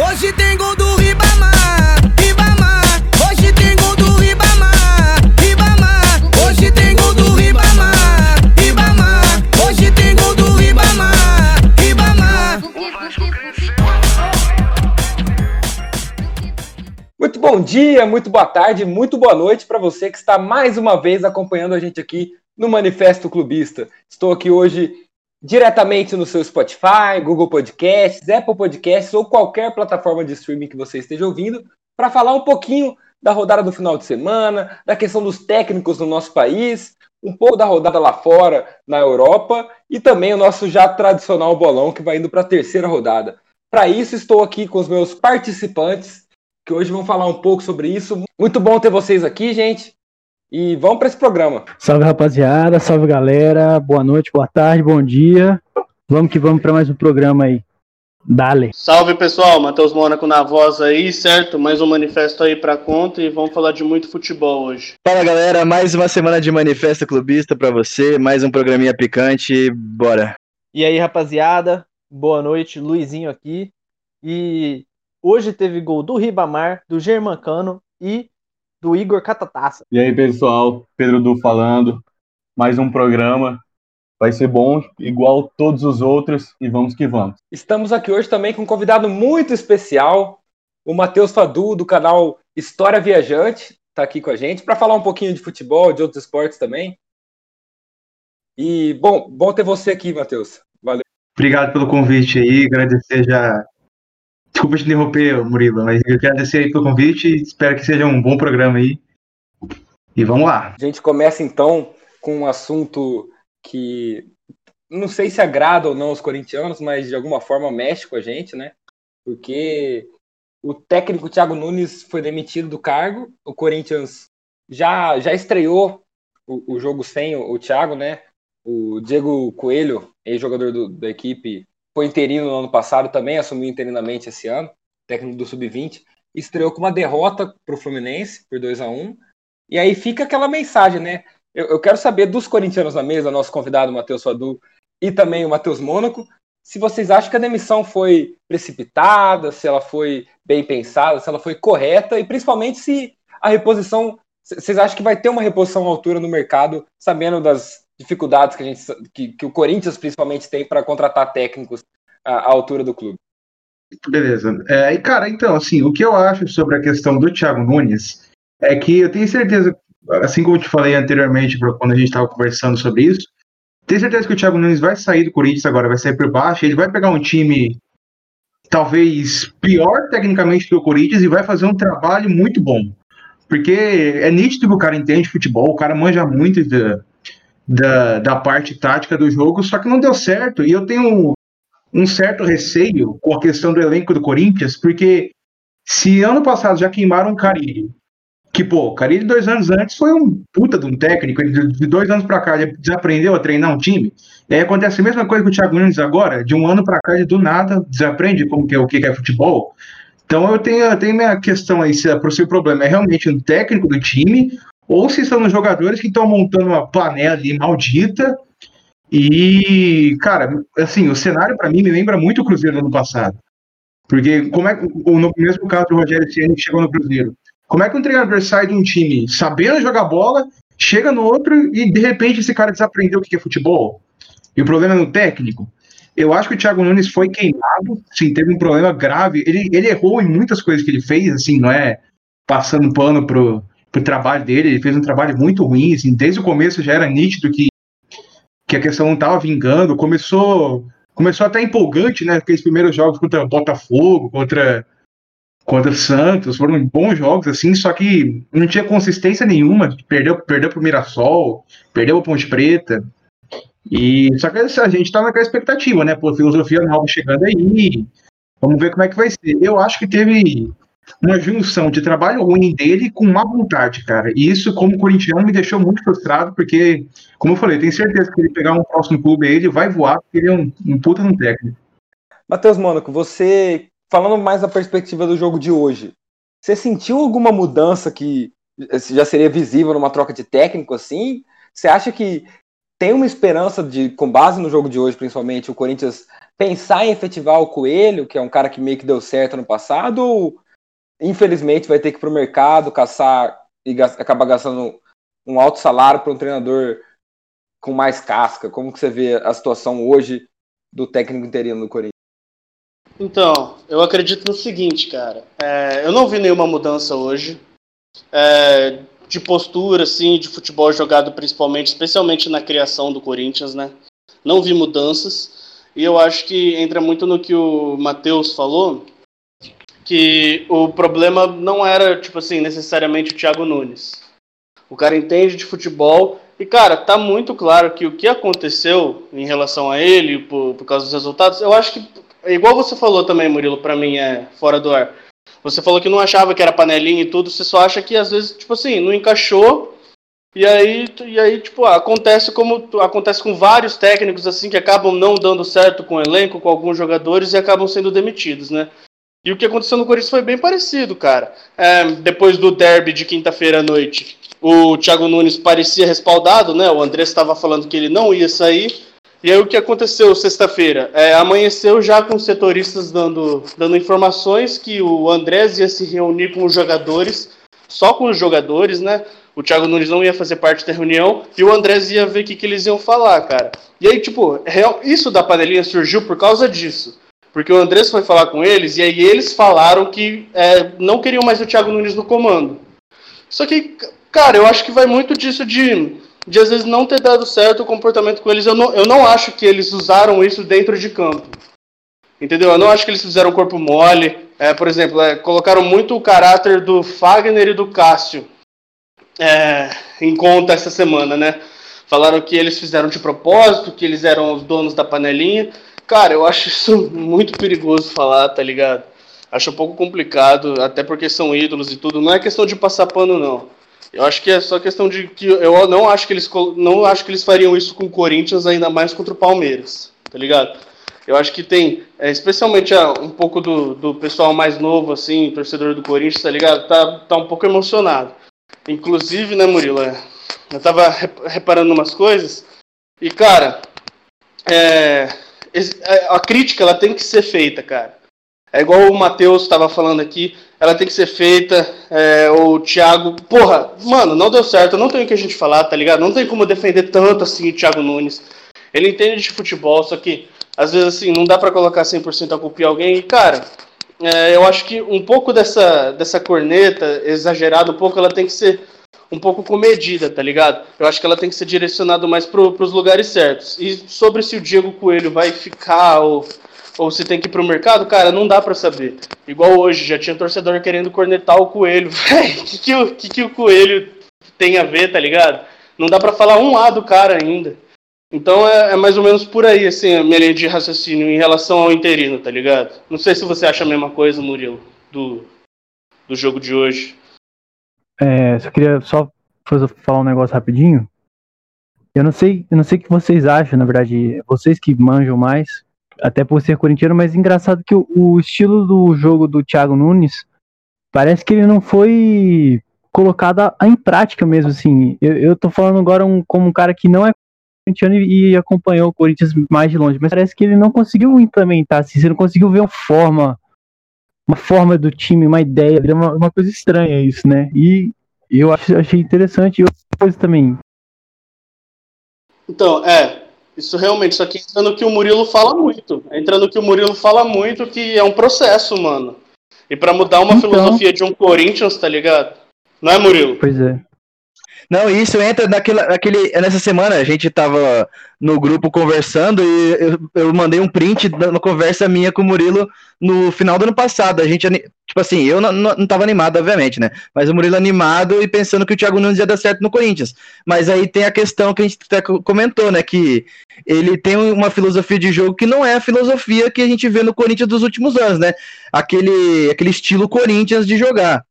Hoje tem gol do Ribamar, Ribamar. Hoje tem gol do Ribamar, Ribamar. Hoje tem gol do Ribamar, Ribamar. Hoje tem gol do Ribamar, Ribamar. Muito bom dia, muito boa tarde, muito boa noite para você que está mais uma vez acompanhando a gente aqui no Manifesto Clubista. Estou aqui hoje diretamente no seu Spotify, Google Podcasts, Apple Podcasts ou qualquer plataforma de streaming que você esteja ouvindo para falar um pouquinho da rodada do final de semana, da questão dos técnicos no nosso país, um pouco da rodada lá fora, na Europa, e também o nosso já tradicional bolão que vai indo para a terceira rodada. Para isso, estou aqui com os meus participantes, que hoje vão falar um pouco sobre isso. Muito bom ter vocês aqui, gente. E vamos para esse programa. Salve rapaziada, salve galera, boa noite, boa tarde, bom dia. Vamos que vamos para mais um programa aí. Dale. Salve pessoal, Matheus Mônaco na voz aí, certo? Mais um manifesto aí pra conta e vamos falar de muito futebol hoje. Fala galera, mais uma semana de Manifesto Clubista pra você, mais um programinha picante, bora. E aí, rapaziada, boa noite, Luizinho aqui. E hoje teve gol do Ribamar, do Germancano e do Igor Catataça. E aí, pessoal, Pedro Du falando. Mais um programa. Vai ser bom, igual todos os outros, e vamos que vamos. Estamos aqui hoje também com um convidado muito especial, o Matheus Fadu, do canal História Viajante, está aqui com a gente, para falar um pouquinho de futebol, de outros esportes também. E, bom, bom ter você aqui, Matheus. Valeu. Obrigado pelo convite aí, agradecer já. Desculpa te interromper, Murilo, mas eu quero agradecer aí pelo convite e espero que seja um bom programa aí. E vamos lá. A gente começa então com um assunto que não sei se agrada ou não os corintianos, mas de alguma forma mexe com a gente, né? Porque o técnico Thiago Nunes foi demitido do cargo, o Corinthians já, já estreou o, o jogo sem o, o Thiago, né? O Diego Coelho, ex-jogador do- da equipe, foi interino no ano passado, também assumiu interinamente esse ano, técnico do Sub-20, estreou com uma derrota para o Fluminense, por 2 a 1 E aí fica aquela mensagem, né? Eu, eu quero saber dos corintianos na mesa, nosso convidado Matheus Fadu e também o Matheus Mônaco, se vocês acham que a demissão foi precipitada, se ela foi bem pensada, se ela foi correta e principalmente se a reposição. Vocês acham que vai ter uma reposição à altura no mercado, sabendo das dificuldades que, a gente, que, que o Corinthians principalmente tem para contratar técnicos à, à altura do clube? Beleza. É, e, cara, então, assim, o que eu acho sobre a questão do Thiago Nunes é que eu tenho certeza, assim como eu te falei anteriormente, quando a gente estava conversando sobre isso, tenho certeza que o Thiago Nunes vai sair do Corinthians agora, vai sair por baixo, ele vai pegar um time talvez pior tecnicamente que o Corinthians e vai fazer um trabalho muito bom. Porque é nítido que o cara entende futebol, o cara manja muito da, da, da parte tática do jogo, só que não deu certo. E eu tenho um certo receio com a questão do elenco do Corinthians, porque se ano passado já queimaram o Carilli, que, pô, Carilli dois anos antes foi um puta de um técnico, ele de dois anos pra cá desaprendeu a treinar um time, e aí acontece a mesma coisa com o Thiago Nunes agora, de um ano pra cá ele do nada desaprende como que é, o que é futebol. Então eu tenho, eu tenho minha questão aí, se, é- se o problema é realmente um técnico do time, ou se são os jogadores que estão montando uma panela ali maldita, e, cara, assim, o cenário pra mim me lembra muito o Cruzeiro do ano passado. Porque como é que, no mesmo caso do Rogério Ceni que chegou no Cruzeiro, como é que um treinador sai de um time sabendo jogar bola, chega no outro e de repente esse cara desaprendeu o que é futebol? E o problema é no técnico. Eu acho que o Thiago Nunes foi queimado, sim, teve um problema grave. Ele, ele errou em muitas coisas que ele fez, assim, não é passando pano pro, pro trabalho dele. Ele fez um trabalho muito ruim, assim, desde o começo já era nítido que, que a questão não estava vingando. Começou, começou até empolgante, né? Aqueles primeiros jogos contra Botafogo, contra contra Santos, foram bons jogos, assim, só que não tinha consistência nenhuma, perdeu, perdeu pro Mirassol, perdeu pro Ponte Preta, e só que a gente tá naquela expectativa, né, pô, filosofia nova chegando aí, vamos ver como é que vai ser. Eu acho que teve uma junção de trabalho ruim dele com má vontade, cara, e isso, como corintiano, me deixou muito frustrado, porque, como eu falei, tenho certeza que ele pegar um próximo clube aí, ele vai voar, porque ele é um, um puta um técnico. Matheus Mônaco, você, falando mais da perspectiva do jogo de hoje, você sentiu alguma mudança que já seria visível numa troca de técnico assim? Você acha que tem uma esperança de, com base no jogo de hoje, principalmente, o Corinthians pensar em efetivar o Coelho, que é um cara que meio que deu certo no passado, ou infelizmente vai ter que ir pro mercado caçar e acabar gastando um alto salário para um treinador com mais casca? Como que você vê a situação hoje do técnico interino do Corinthians? Então, eu acredito no seguinte, cara. É, eu não vi nenhuma mudança hoje é, de postura, assim, de futebol jogado principalmente, especialmente na criação do Corinthians, né? Não vi mudanças. E eu acho que entra muito no que o Matheus falou, que o problema não era, tipo assim, necessariamente o Thiago Nunes. O cara entende de futebol e, cara, tá muito claro que o que aconteceu em relação a ele, por, por causa dos resultados, eu acho que, é igual você falou também, Murilo, pra mim é fora do ar. Você falou que não achava que era panelinha e tudo, você só acha que às vezes, tipo assim, não encaixou. E aí, e aí tipo, acontece como acontece com vários técnicos assim que acabam não dando certo com o elenco, com alguns jogadores e acabam sendo demitidos, né? E o que aconteceu no Corinthians foi bem parecido, cara. É, depois do derby de quinta-feira à noite, o Thiago Nunes parecia respaldado, né? O André estava falando que ele não ia sair. E aí o que aconteceu sexta-feira? É, amanheceu já com os setoristas dando, dando informações que o Andrés ia se reunir com os jogadores, só com os jogadores, né? O Thiago Nunes não ia fazer parte da reunião e o Andrés ia ver o que, que eles iam falar, cara. E aí, tipo, real, isso da panelinha surgiu por causa disso. Porque o Andrés foi falar com eles e aí eles falaram que é, não queriam mais o Thiago Nunes no comando. Só que, cara, eu acho que vai muito disso de, de às vezes não ter dado certo o comportamento com eles. Eu não, eu não acho que eles usaram isso dentro de campo. Entendeu? Eu não acho que eles fizeram corpo mole. É, por exemplo, é, colocaram muito o caráter do Fagner e do Cássio é, em conta essa semana, né? Falaram que eles fizeram de propósito, que eles eram os donos da panelinha. Cara, eu acho isso muito perigoso falar, tá ligado? Acho um pouco complicado, até porque são ídolos e tudo. Não é questão de passar pano, não. Eu acho que é só questão de que eu não acho que eles não acho que eles fariam isso com o Corinthians, ainda mais contra o Palmeiras, tá ligado? Eu acho que tem, é, especialmente ah, um pouco do, do pessoal mais novo, assim, torcedor do Corinthians, tá ligado? Tá, tá um pouco emocionado. Inclusive, né, Murilo? é, Eu tava rep- reparando umas coisas e, cara, é, a crítica ela tem que ser feita, cara. É igual o Matheus estava falando aqui, ela tem que ser feita. É, o Thiago, porra, mano, não deu certo, não tem o que a gente falar, tá ligado? Não tem como defender tanto assim o Thiago Nunes. Ele entende de futebol, só que às vezes assim, não dá pra colocar 100% a culpa em alguém. E, cara, é, eu acho que um pouco dessa, dessa corneta exagerada, um pouco ela tem que ser um pouco com medida, tá ligado? Eu acho que ela tem que ser direcionada mais pro, pros lugares certos. E sobre se o Diego Coelho vai ficar ou, ou se tem que ir pro mercado, cara, não dá pra saber. Igual hoje, já tinha torcedor querendo cornetar o Coelho. Que, que, o- que, que o Coelho tem a ver, tá ligado? Não dá pra falar um A do cara ainda. Então é, é mais ou menos por aí, assim, a minha linha de raciocínio em relação ao interino, tá ligado? Não sei se você acha a mesma coisa, Murilo, do, do jogo de hoje. É, só queria só falar um negócio rapidinho. Eu não sei, eu não sei o que vocês acham, na verdade, vocês que manjam mais, até por ser corintiano, mas engraçado que o, o estilo do jogo do Thiago Nunes parece que ele não foi colocado a- em prática mesmo, assim. Eu, eu tô falando agora um- como um cara que não é corintiano e, e acompanhou o Corinthians mais de longe, mas parece que ele não conseguiu implementar, assim, você não conseguiu ver uma forma, uma forma do time, uma ideia, é uma, uma coisa estranha isso, né? E eu acho, achei interessante. E outra coisa também, Então, é, isso realmente, só que entra no que o Murilo fala muito. Entra no que o Murilo fala muito, que é um processo, mano. E pra mudar uma Então. filosofia de um Corinthians, tá ligado? Não é, Murilo? pois é. Não, isso entra naquela, naquele. Nessa semana a gente tava no grupo conversando e eu, eu mandei um print da uma conversa minha com o Murilo no final do ano passado. A gente, tipo assim, eu não, não, não tava animado, obviamente, né? Mas o Murilo animado e pensando que o Thiago Nunes ia dar certo no Corinthians. Mas aí tem a questão que a gente até co- comentou, né? Que ele tem uma filosofia de jogo que não é a filosofia que a gente vê no Corinthians dos últimos anos, né? Aquele, aquele estilo Corinthians de jogar.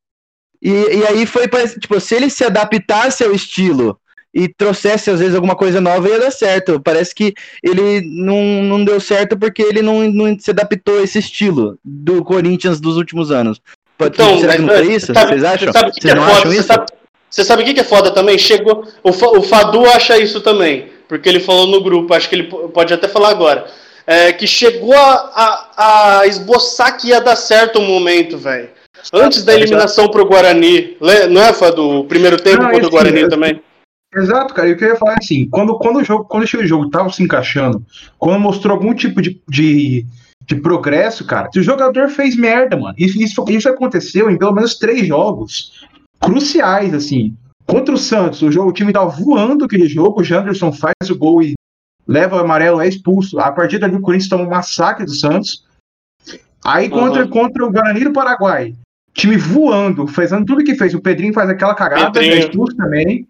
E, e aí foi, pra- tipo, se ele se adaptasse ao estilo e trouxesse, às vezes, alguma coisa nova, ia dar certo. Parece que ele não, não deu certo porque ele não, não se adaptou a esse estilo do Corinthians dos últimos anos. Então, será que não foi isso? sabe- Vocês acham? Sabe que, que Vocês é não foda? acham isso? sabe, você sabe o que, que é foda também? Chegou. O, o Fadu acha isso também. Porque ele falou no grupo, acho que ele po- pode até falar agora. é, que chegou a, a, a esboçar que ia dar certo o momento, velho. Antes da eliminação pro Guarani. Não é, Fá, do primeiro tempo Não, contra o Guarani também? Exato, cara. E o que eu ia falar é assim, quando, quando o jogo, quando o jogo tava se encaixando, quando mostrou algum tipo de, de, de progresso, cara, se o jogador fez merda, mano. Isso, isso, isso aconteceu em pelo menos três jogos cruciais, assim. Contra o Santos, o, jogo, o time tava voando aquele jogo, o Janderson faz o gol e leva o amarelo, é expulso. A partir dali o Corinthians toma um massacre do Santos. Aí contra, Uhum. contra o Guarani do Paraguai, time voando, fazendo tudo que fez. O Pedrinho faz aquela cagada, Pedrinho. é expulso também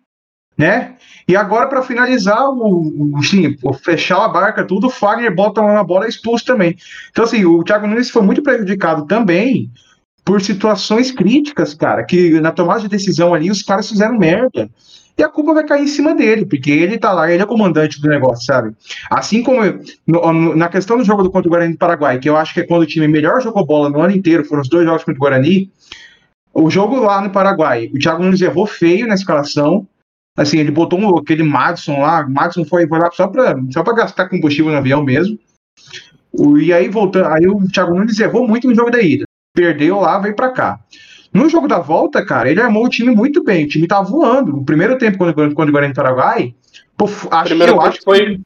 né? E agora, para finalizar, o, o, sim, o fechar a barca, tudo, o Fagner bota lá na bola é expulso também. Então, assim, o Thiago Nunes foi muito prejudicado também por situações críticas, cara, que na tomada de decisão ali os caras fizeram merda. E a culpa vai cair em cima dele, porque ele tá lá, ele é comandante do negócio, sabe? Assim como no- no- na questão do jogo do contra o Guarani do Paraguai, que eu acho que é quando o time melhor jogou bola no ano inteiro, foram os dois jogos contra o Guarani. O jogo lá no Paraguai, o Thiago Nunes errou feio na escalação, Assim, ele botou um- aquele Madison lá, o Madison foi, foi lá só pra, só pra gastar combustível no avião mesmo. O- e aí voltando, aí o Thiago Nunes errou muito no jogo da ida. Perdeu lá, veio pra cá. No jogo da volta, cara, ele armou o time muito bem. O time tava voando. O primeiro tempo, quando, quando o Guarani do Paraguai, acho Primeiro que eu acho que foi-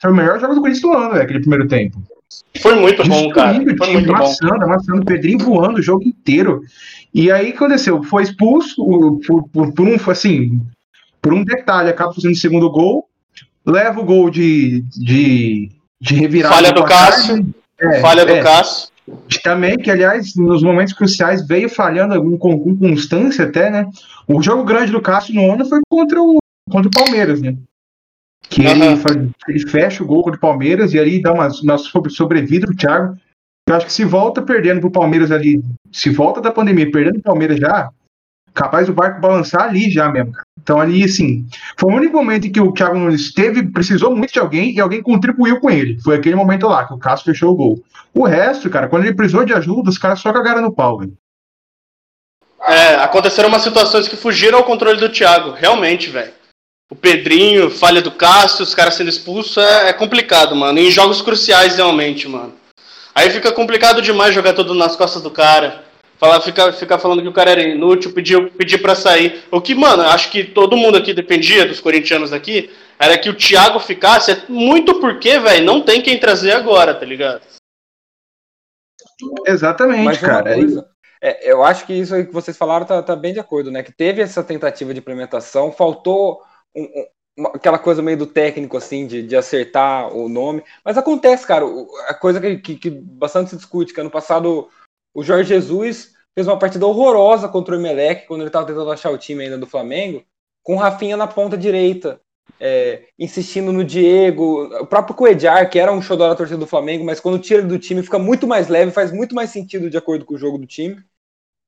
foi, o melhor jogo do Corinthians do ano, aquele primeiro tempo. Foi muito bom, cara. Destruindo o Foi time, muito bom. amassando, amassando, o Pedrinho voando o jogo inteiro. E aí o que aconteceu? Foi expulso por, por, por um, assim, por um detalhe, acaba fazendo o segundo gol, leva o gol de, de, de revirada. Falha do Cássio. é, Falha do é, Cássio. Também, que aliás, nos momentos cruciais veio falhando com, com, constância até, né? O jogo grande do Cássio no ano foi contra o, contra o Palmeiras, né? Que ele, Aham. faz- ele fecha o gol contra o Palmeiras e ali dá uma, uma sobre, sobrevida pro Thiago. Eu acho que se volta perdendo pro Palmeiras ali, se volta da pandemia perdendo pro Palmeiras já, capaz do barco balançar ali já mesmo, cara. Então ali, assim, foi o único momento em que o Thiago Nunes teve, precisou muito de alguém e alguém contribuiu com ele. Foi aquele momento lá, que o Cássio fechou o gol. O resto, cara, quando ele precisou de ajuda, os caras só cagaram no pau, velho. É, aconteceram umas situações que fugiram ao controle do Thiago, realmente, velho. O Pedrinho, falha do Cássio, os caras sendo expulsos, é, é complicado, mano. Em jogos cruciais, realmente, mano. Aí fica complicado demais jogar tudo nas costas do cara. Falar, ficar, ficar falando que o cara era inútil, pedir, pedir pra sair. O que, mano, acho que todo mundo aqui dependia, dos corintianos aqui, era que o Thiago ficasse, é muito porque, velho, não tem quem trazer agora, tá ligado? Exatamente, Mas cara. coisa, é, eu acho que isso aí que vocês falaram tá, tá bem de acordo, né? Que teve essa tentativa de implementação, faltou um- um- uma- aquela coisa meio do técnico, assim, de, de acertar o nome. Mas acontece, cara, a coisa que, que, que bastante se discute, que ano passado o Jorge Jesus fez uma partida horrorosa contra o Emelec, quando ele estava tentando achar o time ainda do Flamengo, com o Rafinha na ponta direita. é, insistindo no Diego, o próprio Coedjar, que era um xodó da torcida do Flamengo, mas quando tira do time fica muito mais leve, faz muito mais sentido de acordo com o jogo do time.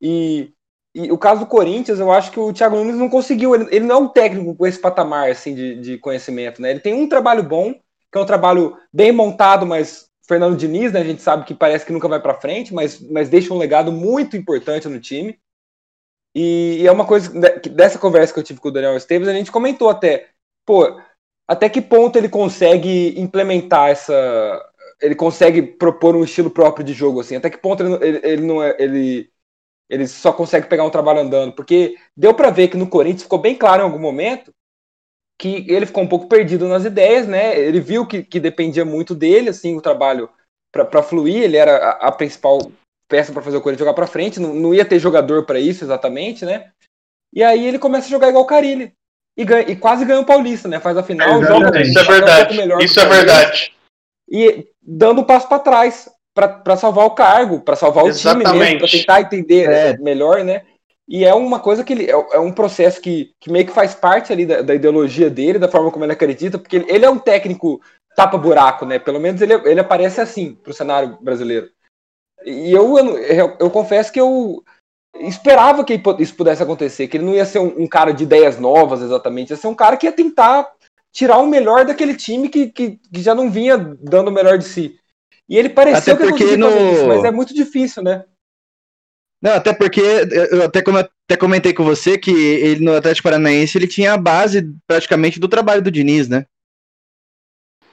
E, e o caso do Corinthians, eu acho que o Thiago Nunes não conseguiu, ele, ele não é um técnico com esse patamar assim, de, de conhecimento, né? Ele tem um trabalho bom, que é um trabalho bem montado, mas Fernando Diniz, né, a gente sabe que parece que nunca vai para frente, mas, mas deixa um legado muito importante no time. E, e é uma coisa de- que dessa conversa que eu tive com o Daniel Esteves, a gente comentou até, pô, até que ponto ele consegue implementar essa. Ele consegue propor um estilo próprio de jogo, assim, até que ponto ele, ele, ele não é. Ele, ele só consegue pegar um trabalho andando. Porque deu para ver que no Corinthians ficou bem claro em algum momento que ele ficou um pouco perdido nas ideias, né? Ele viu que, que dependia muito dele, assim, o trabalho para fluir. Ele era a, a principal peça para fazer o Corinthians jogar para frente. Não, não ia ter jogador para isso exatamente, né? E aí ele começa a jogar igual o Carilli. E, ganha- e quase ganha o Paulista, né? Faz a final, Exatamente. Isso joga é até um pouco verdade. melhor que Isso é Palmeiras, verdade. E dando um passo para trás para salvar o cargo, para salvar o time mesmo, Exatamente. para tentar entender É. é, melhor, né? E é uma coisa que ele é, é um processo que, que meio que faz parte ali da, da ideologia dele, da forma como ele acredita, porque ele, ele é um técnico tapa-buraco, né? Pelo menos ele, ele aparece assim pro cenário brasileiro. E eu, eu, eu, confesso que eu esperava que isso pudesse acontecer, que ele não ia ser um, um cara de ideias novas exatamente, ia ser um cara que ia tentar tirar o melhor daquele time que, que, que já não vinha dando o melhor de si. E ele pareceu Até que porque no- isso, mas é muito difícil, né? Não, até porque eu até, como- até comentei com você que ele no Atlético Paranaense ele tinha a base praticamente do trabalho do Diniz, né?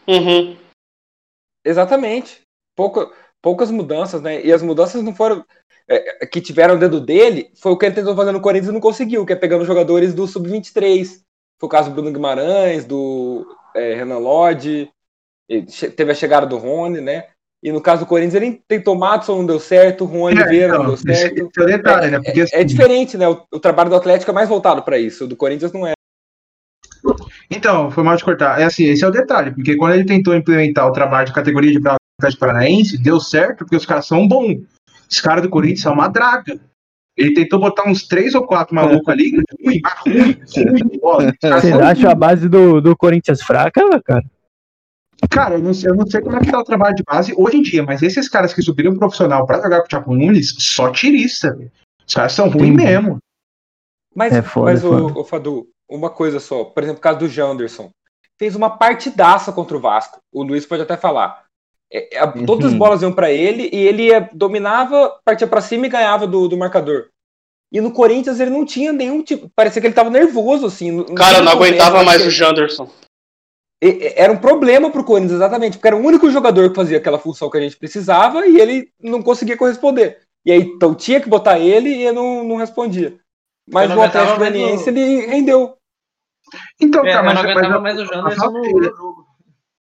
Uhum. Exatamente. Pouca, poucas mudanças, né? E as mudanças não foram. é, que tiveram o dedo dele foi o que ele tentou fazer no Corinthians e não conseguiu, que é pegando jogadores do Sub-23. Foi o caso do Bruno Guimarães, do é, Renan Lodge, teve a chegada do Rony, né? E no caso do Corinthians, ele tentou Matson, não deu certo, Juan É, Oliveira não então, deu certo. esse é o detalhe, né? Porque, É assim, diferente, né? O, o trabalho do Atlético é mais voltado para isso. O do Corinthians não é. Então, foi mal de cortar. É assim, esse é o detalhe, porque quando ele tentou implementar o trabalho de categoria de Atlético Paranaense, deu certo, porque os caras são bons. Os caras do Corinthians são uma draga. Ele tentou botar uns três ou quatro malucos ali, ruim, ruim, ruim, são acham a base do, do Corinthians fraca, cara? Cara, eu não, sei, eu não sei como é que tá o trabalho de base hoje em dia, mas esses caras que subiram pro profissional pra jogar com o Thiago Nunes, só tirista. Os caras são ruins mesmo. Mas, É foda, mas é o, foda. o Fadu, uma coisa só. Por exemplo, o caso do Janderson. Fez uma partidaça contra o Vasco. O Luiz pode até falar. É, é, Todas as Uhum. bolas iam pra ele e ele ia- dominava, partia pra cima e ganhava do, do marcador. E no Corinthians ele não tinha nenhum tipo. Parecia que ele tava nervoso, assim. não- Cara, eu não aguentava mais porque- o Janderson. Era um problema pro Corinthians, exatamente, porque era o único jogador que fazia aquela função que a gente precisava e ele não conseguia corresponder. E aí, então tinha que botar ele e ele não, não respondia. Mas aguentava Atlético Goianiense o- ele rendeu. Então, É, cara, mas não mas, mas mais o a, Janderson falta no,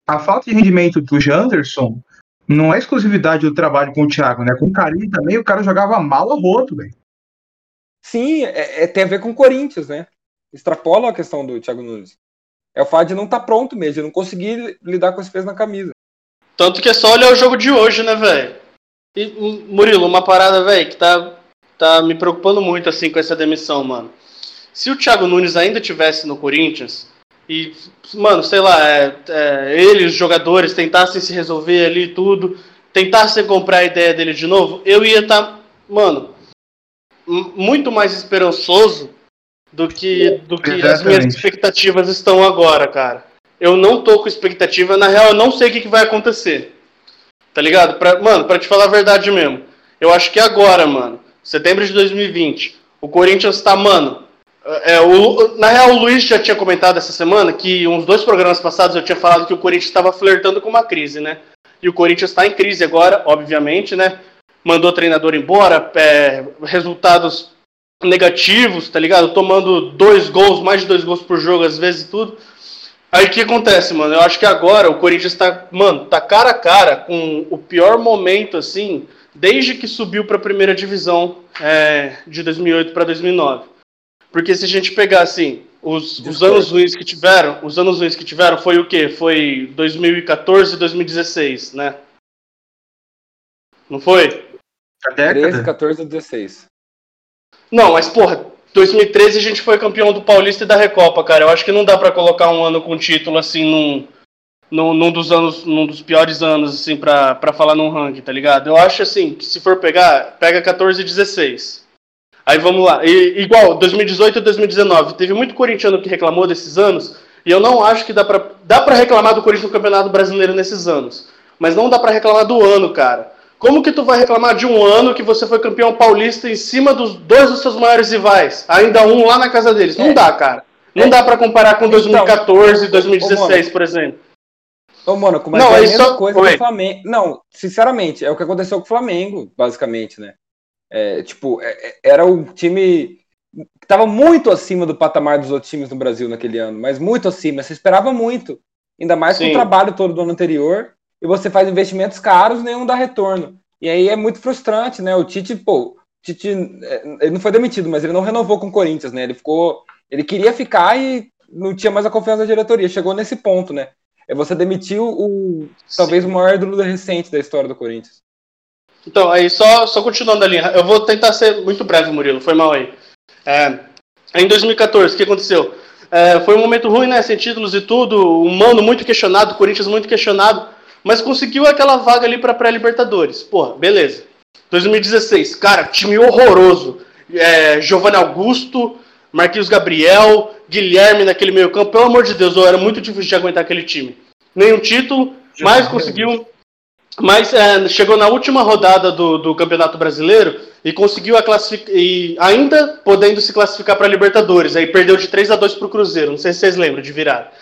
a falta de rendimento do Janderson não é exclusividade do trabalho com o Thiago, né? Com o Carilli também, o cara jogava mal a rodo, velho. Sim, é, é- tem a ver com o Corinthians, né? Extrapola a questão do Thiago Nunes. É o fato de não estar pronto mesmo, de não conseguir lidar com esse peso na camisa. Tanto que é só olhar o jogo de hoje, né, velho? Hum, Murilo, uma parada, velho, que tá, tá me preocupando muito, assim, com essa demissão, mano. Se o Thiago Nunes ainda tivesse no Corinthians, e, mano, sei lá, é, é, ele, os jogadores, tentassem se resolver ali e tudo, tentassem comprar a ideia dele de novo, eu ia estar, mano, m- muito mais esperançoso do que, do que as minhas expectativas estão agora, cara. Eu não tô com expectativa, na real, eu não sei o que, que vai acontecer. Tá ligado? Pra, mano, pra te falar a verdade mesmo. Eu acho que agora, mano, setembro de 2020, o Corinthians tá, mano. É, o, na real, o Luiz já tinha comentado essa semana que uns dois programas passados eu tinha falado que o Corinthians estava flertando com uma crise, né? E o Corinthians tá em crise agora, obviamente, né? Mandou o treinador embora, é, resultados negativos, tá ligado? Tomando dois gols, mais de dois gols por jogo, às vezes e tudo. Aí o que acontece, mano? Eu acho que agora o Corinthians tá, mano, tá cara a cara com o pior momento, assim, desde que subiu pra primeira divisão é, de 2008 pra 2009. Porque se a gente pegar, assim, os, os anos ruins que tiveram, os anos ruins que tiveram foi o quê? Foi 2014 e 2016, né? Não foi? A 13, década. 14 e 16. Não, mas porra, 2013 a gente foi campeão do Paulista e da Recopa, cara. Eu acho que não dá pra colocar um ano com título assim num, num, num dos anos, num dos piores anos assim pra, pra falar num ranking, tá ligado? Eu acho assim que se for pegar, pega 14 e 16. Aí vamos lá. E, igual 2018 e 2019, teve muito corintiano que reclamou desses anos, e eu não acho que dá pra dá para reclamar do Corinthians no Campeonato Brasileiro nesses anos, mas não dá pra reclamar do ano, cara. Como que tu vai reclamar de um ano que você foi campeão paulista em cima dos dois dos seus maiores rivais? Ainda um lá na casa deles. Não É. dá, cara. Não É. dá pra comparar com Então, 2014 e ô, 2016, mano. por exemplo. Ô, Mônaco, mas Não, é a mesma só- coisa Oi. do Flamengo. Não, sinceramente, é o que aconteceu com o Flamengo, basicamente, né? É, tipo, é- era o time que tava muito acima do patamar dos outros times no Brasil naquele ano, mas muito acima. Você esperava muito. Ainda mais com o trabalho todo do ano anterior, e você faz investimentos caros, nenhum dá retorno. E aí é muito frustrante, né? O Tite, pô, Tite, é, ele não foi demitido, mas ele não renovou com o Corinthians, né? Ele ficou. Ele queria ficar e não tinha mais a confiança da diretoria. Chegou nesse ponto, né? É você demitiu o talvez o maior ídolo recente da história do Corinthians. Então, aí só, só continuando a linha, eu vou tentar ser muito breve, Murilo, foi mal aí. É, em 2014, o que aconteceu? É, foi um momento ruim, né? Sem títulos e tudo, o Mano muito questionado, o Corinthians muito questionado, mas conseguiu aquela vaga ali pra pré-Libertadores. Porra, beleza. 2016, cara, time horroroso. É, Giovanni Augusto, Marquinhos Gabriel, Guilherme naquele meio campo, pelo amor de Deus, era muito difícil de aguentar aquele time. Nenhum título, mas conseguiu mas é, chegou na última rodada do, do Campeonato Brasileiro e conseguiu a classific... e ainda podendo se classificar para Libertadores. Aí perdeu de 3 a 2 para o Cruzeiro. Não sei se vocês lembram de virar.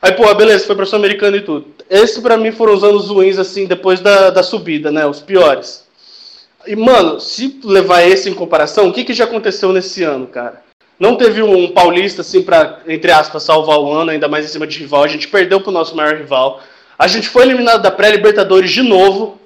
Aí, pô, beleza, foi pra Sul-Americana e tudo. Esses pra mim foram os anos ruins, assim, depois da, da subida, né? Os piores. E, mano, se levar esse em comparação, o que, que já aconteceu nesse ano, cara? Não teve um paulista, assim, pra, entre aspas, salvar o ano, ainda mais em cima de rival. A gente perdeu pro nosso maior rival. A gente foi eliminado da pré-Libertadores de novo.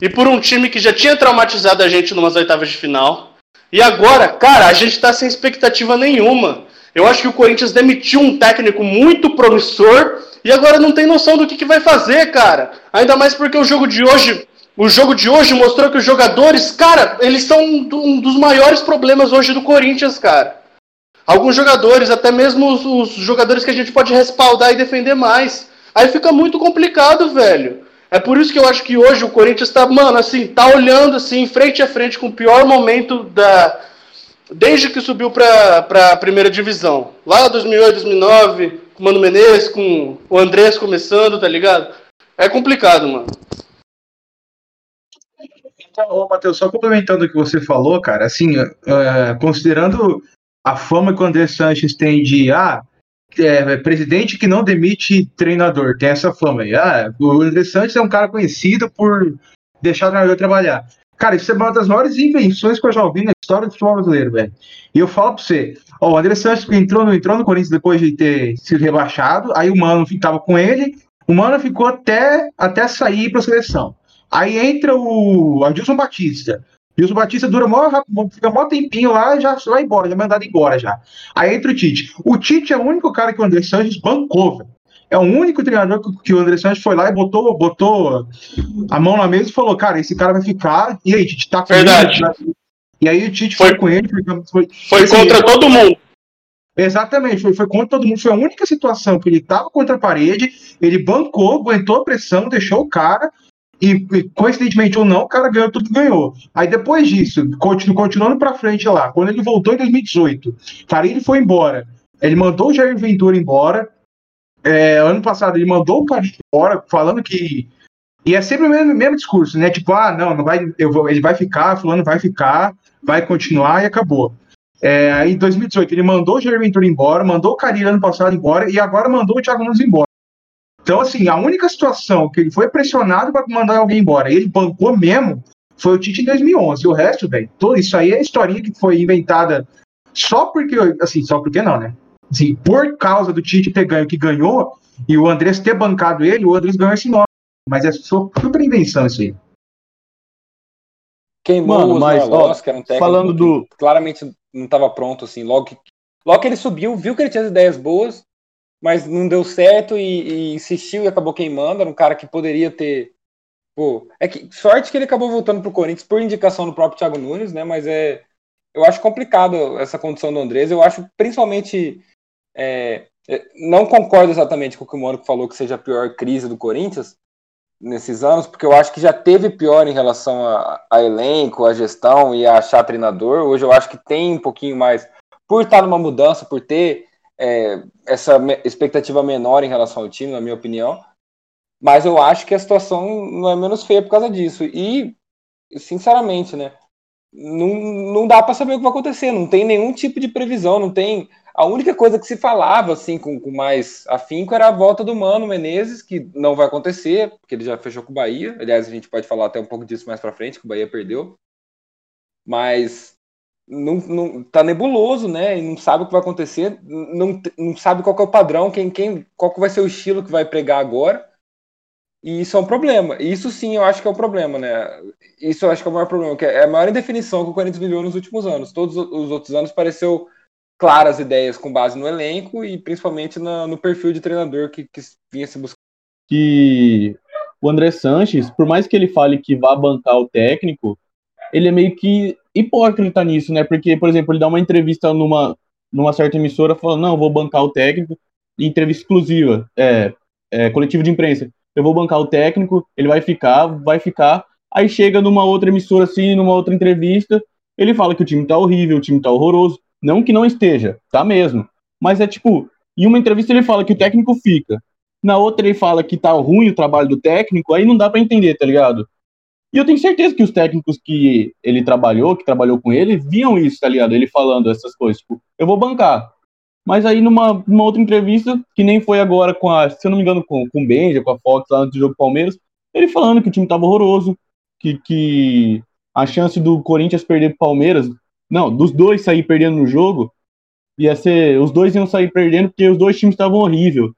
E por um time que já tinha traumatizado a gente numas oitavas de final. E agora, cara, a gente tá sem expectativa nenhuma. Eu acho que o Corinthians demitiu um técnico muito promissor e agora não tem noção do que, que vai fazer, cara. Ainda mais porque o jogo de hoje, o jogo de hoje mostrou que os jogadores, cara, eles são um dos maiores problemas hoje do Corinthians, cara. Alguns jogadores, até mesmo os, os jogadores que a gente pode respaldar e defender mais. Aí fica muito complicado, velho. É por isso que eu acho que hoje o Corinthians tá, mano, assim, tá olhando assim, frente a frente com o pior momento da, desde que subiu para a primeira divisão. Lá 2008, 2009, com o Mano Menezes, com o Andrés começando, tá ligado? É complicado, mano. Ô, Matheus, só complementando o que você falou, cara, assim, é, considerando a fama que o André Sanches tem de, ah, é, presidente que não demite treinador, tem essa fama aí. Ah, o André Sanches é um cara conhecido por deixar o treinador trabalhar. Cara, isso é uma das maiores invenções que eu já ouvi na história do futebol brasileiro, velho. E eu falo pra você, ó, o André Santos entrou, entrou no Corinthians depois de ter sido rebaixado, aí o Mano ficava com ele, o Mano ficou até, até sair pra seleção. Aí entra o Adilson Batista. Adilson Batista dura mó, fica mó tempinho lá já vai embora, já é mandado embora já. Aí entra o Tite. O Tite é o único cara que o André Santos bancou, velho. É o único treinador que, que o André Santos foi lá e botou, botou a mão na mesa e falou: Cara, esse cara vai ficar. E aí, Tite, tá com Verdade. ele? E aí o Tite foi, Foi- com ele. Foi, foi, assim, contra todo mundo. Exatamente, foi, foi contra todo mundo. Foi a única situação que ele estava contra a parede, ele bancou, aguentou a pressão, deixou o cara, e, e, coincidentemente ou não, o cara ganhou tudo que ganhou. Aí depois disso, continu, continuando pra frente lá, quando ele voltou em 2018, cara, ele foi embora. Ele mandou o Jair Ventura embora. É, ano passado ele mandou o Carilho embora, falando que. E é sempre o mesmo, mesmo discurso, né? Tipo, ah, não, não vai, eu vou, ele vai ficar, fulano vai ficar, vai continuar e acabou. É, em 2018 ele mandou o Jair Ventura embora, mandou o Carilho ano passado embora e agora mandou o Thiago Nunes embora. Então, assim, a única situação que ele foi pressionado para mandar alguém embora, ele bancou mesmo, foi o Tite em 2011. O resto, velho, tudo isso aí é historinha que foi inventada só porque, assim, só porque não, né? Assim, por causa do Tite ter ganho o que ganhou e o Andrés ter bancado ele, o Andrés ganhou esse nome. Mas é só super invenção isso aí. Queimou Mano, o mas, Osmar ó, que era um técnico falando que do- claramente não estava pronto, assim, logo que, logo que ele subiu, viu que ele tinha as ideias boas, mas não deu certo e, e insistiu e acabou queimando, era um cara que poderia ter, pô, é que, sorte que ele acabou voltando pro Corinthians por indicação do próprio Thiago Nunes, né, mas é, eu acho complicado essa condição do Andrés, eu acho principalmente, é, é, não concordo exatamente com o que o Mônico falou que seja a pior crise do Corinthians, nesses anos, porque eu acho que já teve pior em relação a, a elenco, a gestão e a achar treinador. Hoje eu acho que tem um pouquinho mais, por estar numa mudança, por ter é, essa expectativa menor em relação ao time, na minha opinião. Mas eu acho que a situação não é menos feia por causa disso. E, sinceramente, né? Não, não dá para saber o que vai acontecer, não tem nenhum tipo de previsão, não tem. A única coisa que se falava assim com, com mais afinco era a volta do Mano Menezes, que não vai acontecer, porque ele já fechou com o Bahia. Aliás, a gente pode falar até um pouco disso mais para frente, que o Bahia perdeu. Mas não, não, tá nebuloso, né? E não sabe o que vai acontecer, não, não sabe qual é o padrão, quem, quem, qual que vai ser o estilo que vai pregar agora. E isso é um problema. Isso sim eu acho que é o problema, né? Isso eu acho que é o maior problema, que é a maior indefinição que o Corinthians viveu nos últimos anos. Todos os outros anos pareceu claras ideias com base no elenco e principalmente na- no perfil de treinador que, que vinha se buscando. que o André Sanches, por mais que ele fale que vá bancar o técnico, ele é meio que hipócrita nisso, né? Porque, por exemplo, ele dá uma entrevista numa, numa certa emissora falando, não, vou bancar o técnico, entrevista exclusiva, é, é, coletivo de imprensa. Eu vou bancar o técnico, ele vai ficar, vai ficar. Aí chega numa outra emissora, assim, numa outra entrevista, ele fala que o time tá horrível, o time tá horroroso. Não que não esteja, tá mesmo. Mas é tipo, em uma entrevista ele fala que o técnico fica. Na outra ele fala que tá ruim o trabalho do técnico, aí não dá pra entender, tá ligado? E eu tenho certeza que os técnicos que ele trabalhou, que trabalhou com ele, viam isso, tá ligado? Ele falando essas coisas, tipo, eu vou bancar. Mas aí numa, numa outra entrevista, que nem foi agora com a, se eu não me engano, com, com o Benja, com a Fox lá antes do jogo Palmeiras, ele falando que o time tava horroroso, que, que a chance do Corinthians perder pro Palmeiras, não, dos dois sair perdendo no jogo, ia ser, os dois iam sair perdendo porque os dois times estavam horrível.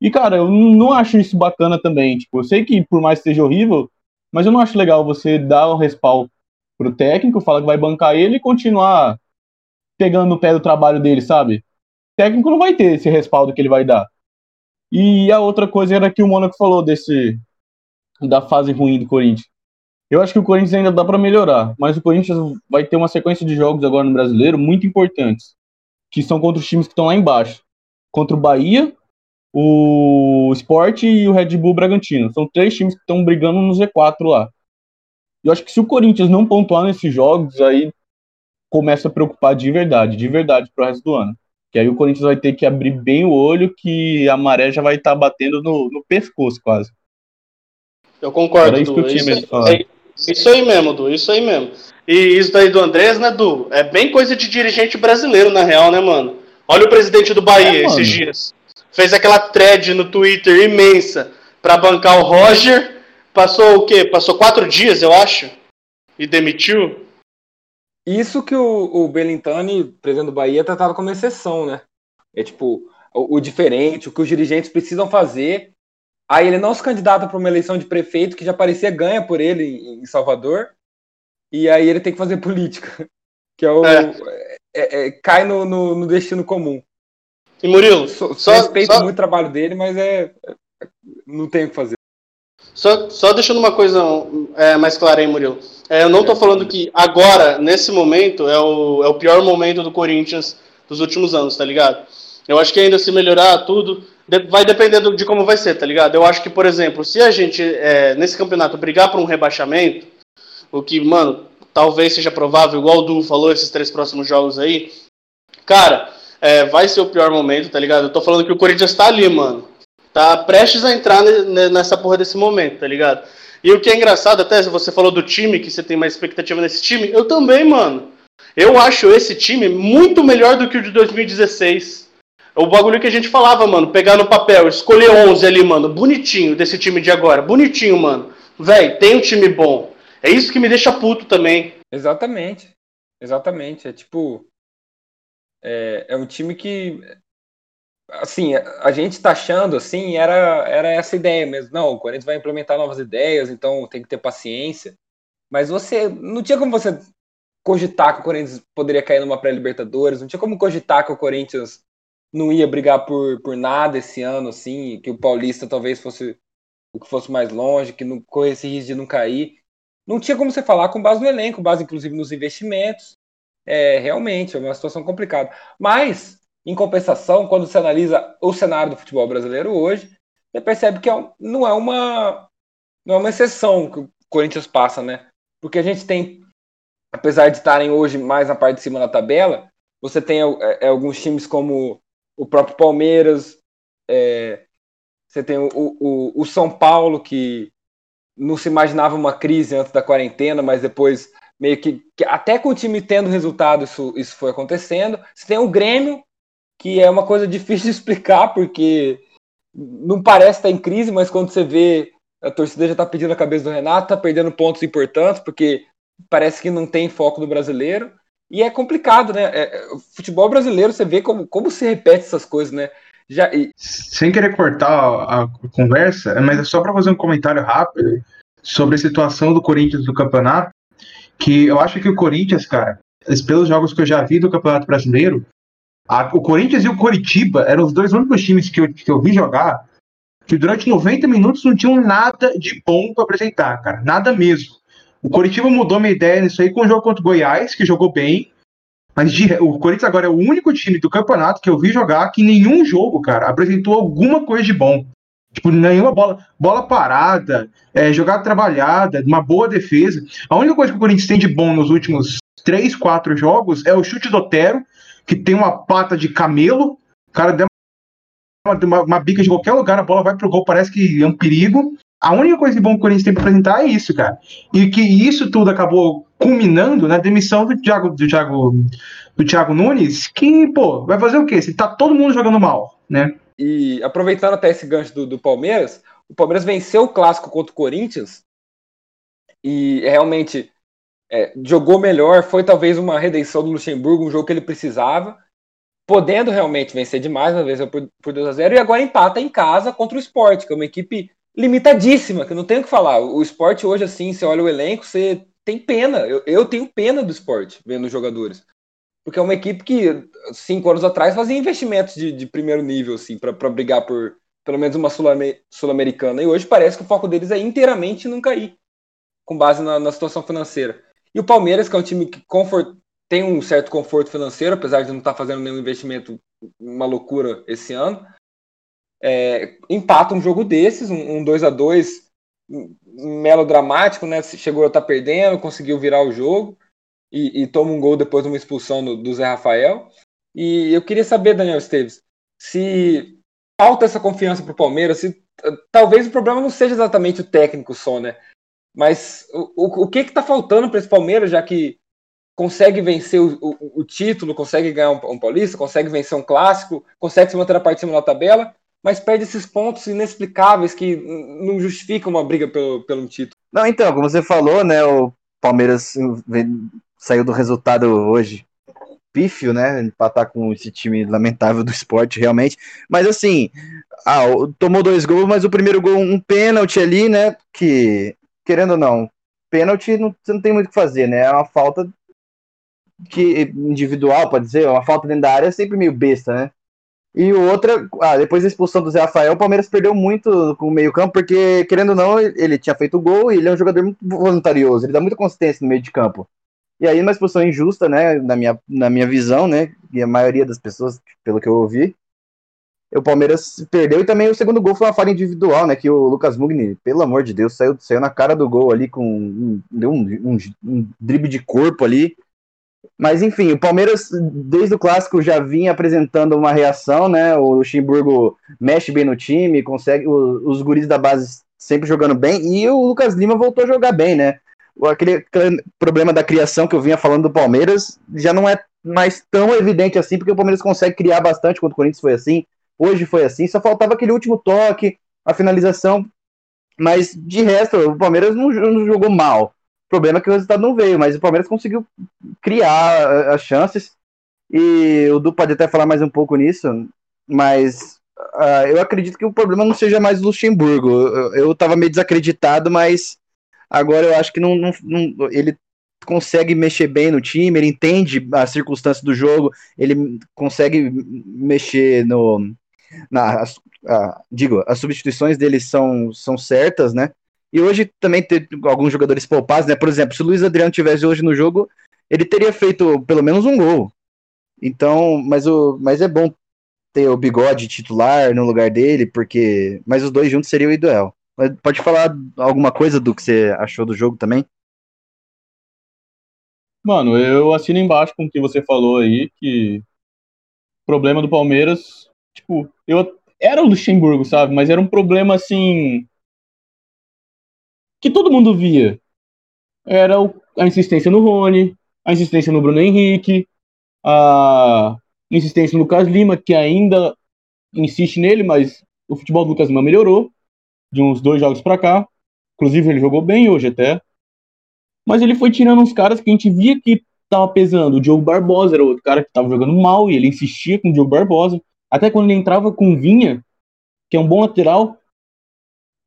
E cara, eu não acho isso bacana também, tipo, eu sei que por mais que seja horrível, mas eu não acho legal você dar o respaldo pro técnico, falar que vai bancar ele e continuar pegando no pé do trabalho dele, sabe? O técnico não vai ter esse respaldo que ele vai dar. E a outra coisa era que o Mônaco falou desse da fase ruim do Corinthians. Eu acho que o Corinthians ainda dá para melhorar, mas o Corinthians vai ter uma sequência de jogos agora no Brasileiro muito importantes, que são contra os times que estão lá embaixo. Contra o Bahia, o Sport e o Red Bull Bragantino. São três times que estão brigando no Z4 lá. Eu acho que se o Corinthians não pontuar nesses jogos, aí começa a preocupar de verdade, de verdade pro resto do ano. Que aí o Corinthians vai ter que abrir bem o olho, que a maré já vai estar tá batendo no, no pescoço quase. Eu concordo, Era isso que eu tinha isso, mesmo que falar. é, isso aí mesmo, Du, isso aí mesmo. E isso daí do Andrés, né, Du? É bem coisa de dirigente brasileiro, na real, né, mano? Olha o presidente do Bahia É, esses dias. Fez aquela thread no Twitter imensa pra bancar o Roger. Passou o quê? Passou quatro dias, eu acho. E demitiu. Isso que o, o Belintani, presidente do Bahia, tratava como exceção, né? É tipo, o, o diferente, o que os dirigentes precisam fazer. Aí ele não se candidata para uma eleição de prefeito que já parecia ganha por ele em, Salvador. E aí ele tem que fazer política. Que é o. É. é- é- cai no, no- no destino comum. E Murilo, So- só, respeito só, muito o trabalho dele, mas é. é- Não tem o que fazer. Só, só deixando uma coisa é, mais clara aí, Murilo. É, eu não tô falando que agora, nesse momento, é o, é o pior momento do Corinthians dos últimos anos, tá ligado? Eu acho que ainda se melhorar tudo, vai depender do- de como vai ser, tá ligado? Eu acho que, por exemplo, se a gente, é, nesse campeonato, brigar por um rebaixamento, o que, mano, talvez seja provável, igual o Du falou, esses três próximos jogos aí, cara, é, vai ser o pior momento, tá ligado? Eu tô falando que o Corinthians tá ali, mano tá prestes a entrar ne- ne- nessa porra desse momento, tá ligado? E o que é engraçado, até você falou do time, que você tem mais expectativa nesse time, eu também, mano. Eu acho esse time muito melhor do que o de 2016. O bagulho que a gente falava, mano, pegar no papel, escolher 11 ali, mano, bonitinho desse time de agora, bonitinho, mano. Véi, tem um time bom. É isso que me deixa puto também. Exatamente. Exatamente. É tipo. É, é um time que. Assim, a gente tá achando, assim, era, era essa ideia mesmo. Não, o Corinthians vai implementar novas ideias, então tem que ter paciência. Mas você. Não tinha como você cogitar que o Corinthians poderia cair numa pré-Libertadores, não tinha como cogitar que o Corinthians não ia brigar por, por nada esse ano, assim, que o Paulista talvez fosse o que fosse mais longe, que não corresse risco de não cair. Não tinha como você falar com base no elenco, base inclusive nos investimentos. É, realmente, é uma situação complicada. Mas, em compensação, quando você analisa o cenário do futebol brasileiro hoje, você percebe que é um- não, é uma, não é uma exceção que o Corinthians passa, né? Porque a gente tem, apesar de estarem hoje mais na parte de cima da tabela, você tem é, alguns times como o próprio Palmeiras, é, você tem o, o, o São Paulo, que não se imaginava uma crise antes da quarentena, mas depois meio que, que até com o time tendo resultado isso, isso foi acontecendo. Você tem o Grêmio, que é uma coisa difícil de explicar, porque não parece estar em crise, mas quando você vê a torcida já está pedindo a cabeça do Renato, está perdendo pontos importantes, porque parece que não tem foco do brasileiro. E é complicado, né? É, é, futebol brasileiro, você vê como, como se repete essas coisas, né? Já, e- Sem querer cortar a, a conversa, mas é só para fazer um comentário rápido sobre a situação do Corinthians no campeonato, que eu acho que o Corinthians, cara, pelos jogos que eu já vi do Campeonato Brasileiro, a- o Corinthians e o Coritiba eram os dois únicos times que eu, que eu vi jogar que durante 90 minutos não tinham nada de bom para apresentar, cara, nada mesmo. O Coritiba mudou minha ideia nisso aí com o jogo contra o Goiás, que jogou bem, mas de- o Corinthians agora é o único time do campeonato que eu vi jogar que nenhum jogo, cara, apresentou alguma coisa de bom. Tipo, nenhuma bola, bola parada, é, jogada trabalhada, uma boa defesa. A única coisa que o Corinthians tem de bom nos últimos três, quatro jogos é o chute do Otero, que tem uma pata de camelo. O cara deu uma, uma, uma bica de qualquer lugar, a bola vai pro gol, parece que é um perigo. A única coisa que o Corinthians tem pra apresentar é isso, cara. E que isso tudo acabou culminando na demissão do Thiago, do Thiago, do Thiago Nunes, que, pô, vai fazer o quê? Se tá todo mundo jogando mal, né? E aproveitando até esse gancho do, do Palmeiras, o Palmeiras venceu o clássico contra o Corinthians e realmente é, jogou melhor. Foi talvez uma redenção do Luxemburgo, um jogo que ele precisava, podendo realmente vencer demais, uma vez por, por 2 a 0 e agora empata em casa contra o Sport, que é uma equipe limitadíssima, que não tem o que falar. O Sport hoje, assim, você olha o elenco, você tem pena. Eu, eu tenho pena do Sport vendo os jogadores. Porque é uma equipe que, cinco anos atrás, fazia investimentos de, de primeiro nível, assim, para brigar por pelo menos uma sul-americana. E hoje parece que o foco deles é inteiramente não cair, com base na, na situação financeira. E o Palmeiras, que é um time que confort, tem um certo conforto financeiro, apesar de não estar tá fazendo nenhum investimento, uma loucura esse ano, é, empata um jogo desses, um 2 a 2 melodramático, né? Chegou a estar tá perdendo, conseguiu virar o jogo e, e toma um gol depois de uma expulsão do, do Zé Rafael. E eu queria saber, Daniel Esteves, se falta essa confiança para o Palmeiras, se talvez o problema não seja exatamente o técnico só, né? Mas o, o, o que está faltando para esse Palmeiras, já que consegue vencer o, o, o título, consegue ganhar um, um, paulista, consegue vencer um clássico, consegue se manter na parte de cima da tabela, mas perde esses pontos inexplicáveis que não justificam uma briga pelo, pelo título. Não, então, como você falou, né, o Palmeiras saiu do resultado hoje pífio, né? Empatar com esse time lamentável do esporte, realmente. Mas assim, ah, tomou dois gols, mas o primeiro gol, um pênalti ali, né? Que, querendo ou não, pênalti não, você não tem muito o que fazer, né? É uma falta que individual, pode dizer, uma falta dentro da área é sempre meio besta, né? E outra, ah, depois da expulsão do Zé Rafael, o Palmeiras perdeu muito com o meio-campo, porque, querendo ou não, ele tinha feito o gol e ele é um jogador muito voluntarioso, ele dá muita consistência no meio de campo. E aí, uma expulsão injusta, né, na minha, na minha visão, né, e a maioria das pessoas, pelo que eu ouvi, o Palmeiras perdeu e também o segundo gol foi uma falha individual, né, que o Lucas Mugni, pelo amor de Deus, saiu, saiu na cara do gol ali com deu um, um, um drible de corpo ali, mas enfim, o Palmeiras, desde o clássico, já vinha apresentando uma reação, né? O Luxemburgo mexe bem no time, consegue. os guris da base sempre jogando bem, e o Lucas Lima voltou a jogar bem, né? Aquele, aquele problema da criação que eu vinha falando do Palmeiras já não é mais tão evidente assim, porque o Palmeiras consegue criar bastante quando o Corinthians foi assim, hoje foi assim, só faltava aquele último toque, a finalização, mas de resto, o Palmeiras não, não jogou mal problema é que o resultado não veio, mas o Palmeiras conseguiu criar eh, as chances. E o Du pode até falar mais um pouco nisso, mas uh, eu acredito que o problema não seja mais o Luxemburgo. Eu, eu tava meio desacreditado, mas agora eu acho que não, não, não, ele consegue mexer bem no time, ele entende as circunstâncias do jogo, ele consegue mexer no. Na, as, a, digo, as substituições dele são, são certas, né? E hoje também tem alguns jogadores poupados, né? Por exemplo, se o Luiz Adriano tivesse hoje no jogo, ele teria feito pelo menos um gol. Então, mas, o, mas é bom ter o bigode titular no lugar dele, porque. Mas os dois juntos seria o ideal. Pode falar alguma coisa do que você achou do jogo também? Mano, eu assino embaixo com o que você falou aí, que o problema do Palmeiras, tipo, eu era o Luxemburgo, sabe? Mas era um problema assim que todo mundo via. Era a insistência no Rony, a insistência no Bruno Henrique, a insistência no Lucas Lima, que ainda insiste nele, mas o futebol do Lucas Lima melhorou de uns dois jogos para cá. Inclusive, ele jogou bem hoje até. Mas ele foi tirando uns caras que a gente via que tava pesando. O Diogo Barbosa era outro cara que tava jogando mal e ele insistia com o Diogo Barbosa. Até quando ele entrava com o Vinha, que é um bom lateral,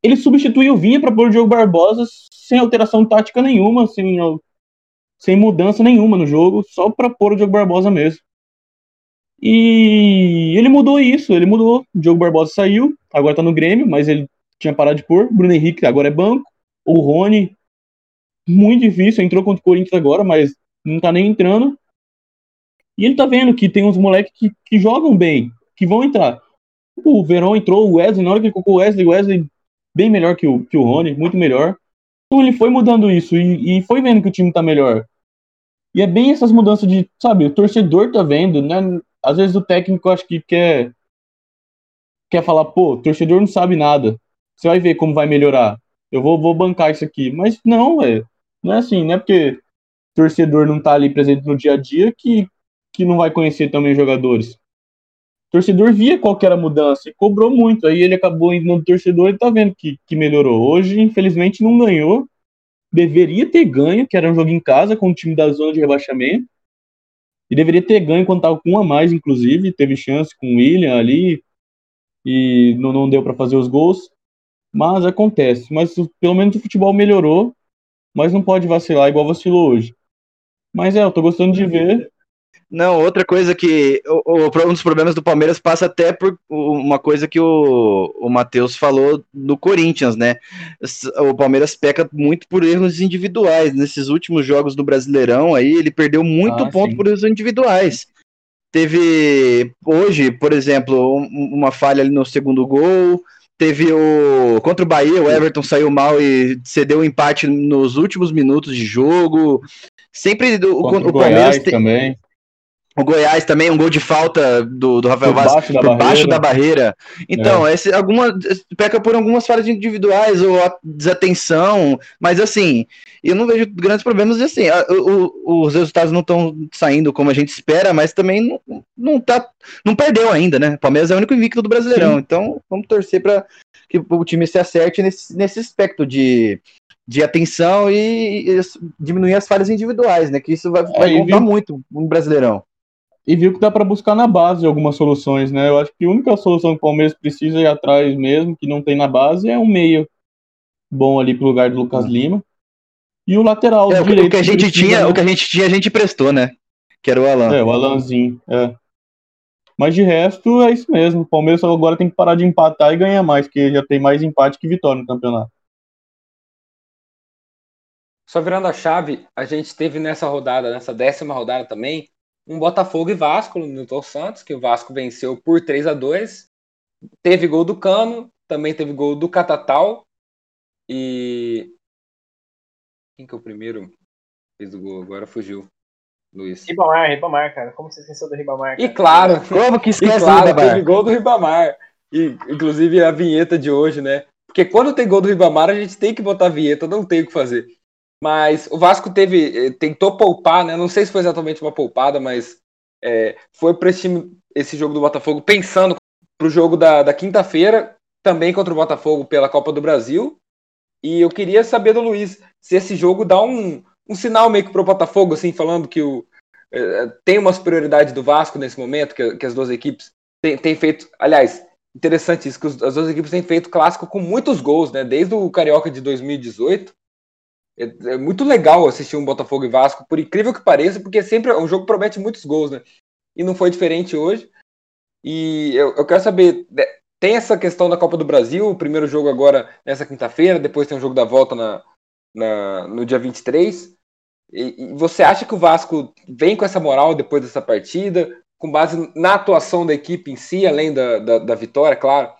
ele substituiu o Vinha para pôr o Diogo Barbosa sem alteração tática nenhuma, sem, sem mudança nenhuma no jogo, só para pôr o Diogo Barbosa mesmo. E ele mudou isso, ele mudou. O Diogo Barbosa saiu, agora tá no Grêmio, mas ele tinha parado de pôr. Bruno Henrique agora é banco. O Rony, muito difícil, entrou contra o Corinthians agora, mas não tá nem entrando. E ele tá vendo que tem uns moleques que, que jogam bem, que vão entrar. O Verão entrou, o Wesley, na hora que ele colocou o Wesley, o Wesley bem melhor que o, que o Rony, muito melhor. Então ele foi mudando isso e, e foi vendo que o time tá melhor. E é bem essas mudanças de, sabe, o torcedor tá vendo, né? Às vezes o técnico acho que quer quer falar, pô, o torcedor não sabe nada. Você vai ver como vai melhorar. Eu vou, vou bancar isso aqui. Mas não, é, não é assim, não é porque torcedor não tá ali presente no dia a dia que, que não vai conhecer também os jogadores. Torcedor via qual era a mudança e cobrou muito. Aí ele acabou indo no torcedor e tá vendo que, que melhorou. Hoje, infelizmente, não ganhou. Deveria ter ganho, que era um jogo em casa com o time da zona de rebaixamento. E deveria ter ganho quando tava com um a mais, inclusive. Teve chance com o William ali. E não, não deu para fazer os gols. Mas acontece. Mas pelo menos o futebol melhorou. Mas não pode vacilar igual vacilou hoje. Mas é, eu tô gostando de ver. Não, outra coisa que. O, o- um dos problemas do Palmeiras passa até por uma coisa que o, o Matheus falou do Corinthians, né? O Palmeiras peca muito por erros individuais. Nesses últimos jogos do Brasileirão, aí ele perdeu muito Ah, ponto sim. por erros individuais. Teve hoje, por exemplo, um- uma falha ali no segundo gol. Teve o. Contra o Bahia, o Everton saiu mal e cedeu o empate nos últimos minutos de jogo. Sempre o, o, o Palmeiras tem- também. O Goiás também, um gol de falta do, do Rafael Por Vaz por baixo barreira. É. da barreira. Então, esse, alguma, peca por algumas falhas individuais ou a desatenção, mas assim, eu não vejo grandes problemas e assim, a- o- os resultados não estão saindo como a gente espera, mas também não, não tá, não perdeu ainda, né? O Palmeiras é o único invicto do Brasileirão, Sim. então vamos torcer para que o time se acerte nesse, nesse aspecto de de atenção e, e diminuir as falhas individuais, né? Que isso vai, vai Aí, contar viu? muito no Brasileirão. E viu que dá para buscar na base algumas soluções, né? Eu acho que a única solução que o Palmeiras precisa ir atrás mesmo, que não tem na base, é um meio bom ali pro lugar do Lucas Lima. E o lateral É, o, que- direito. o que a gente precisa, tinha, né? o que a gente tinha, a gente prestou, né? Que era o Alan. É, o Alanzinho, é. Mas de resto, é isso mesmo. O Palmeiras agora tem que parar de empatar e ganhar mais, porque já tem mais empate que vitória no campeonato. Só virando a chave, a gente teve nessa rodada, nessa décima rodada também, um Botafogo e Vasco no Newton Santos, que o Vasco venceu por 3 a 2 Teve gol do Cano, também teve gol do Catatal. E. Quem que é o primeiro? Fez o gol, agora fugiu. Luiz. Ribamar, Ribamar, cara. Como você esqueceu do Ribamar? E cara? claro, Como que e esquece claro, do Ribamar? teve gol do Ribamar. E, inclusive a vinheta de hoje, né? Porque quando tem gol do Ribamar, a gente tem que botar a vinheta, não tem o que fazer. Mas o Vasco teve, eh, tentou poupar, né? Não sei se foi exatamente uma poupada, mas é, foi para esse, esse jogo do Botafogo pensando para o jogo da, da quinta-feira, também contra o Botafogo pela Copa do Brasil. E eu queria saber do Luiz se esse jogo dá um, um sinal meio que pro Botafogo, assim, falando que o, eh, tem uma superioridade do Vasco nesse momento, que, que as duas equipes têm, têm feito. Aliás, interessante isso, que as duas equipes têm feito clássico com muitos gols, né? Desde o Carioca de 2018. É, é muito legal assistir um Botafogo e Vasco, por incrível que pareça, porque sempre um jogo promete muitos gols, né? E não foi diferente hoje. E eu, eu quero saber, né, tem essa questão da Copa do Brasil, o primeiro jogo agora nessa quinta-feira, depois tem o jogo da volta na, na, no dia 23. E, e você acha que o Vasco vem com essa moral depois dessa partida, com base na atuação da equipe em si, além da, da, da vitória, claro?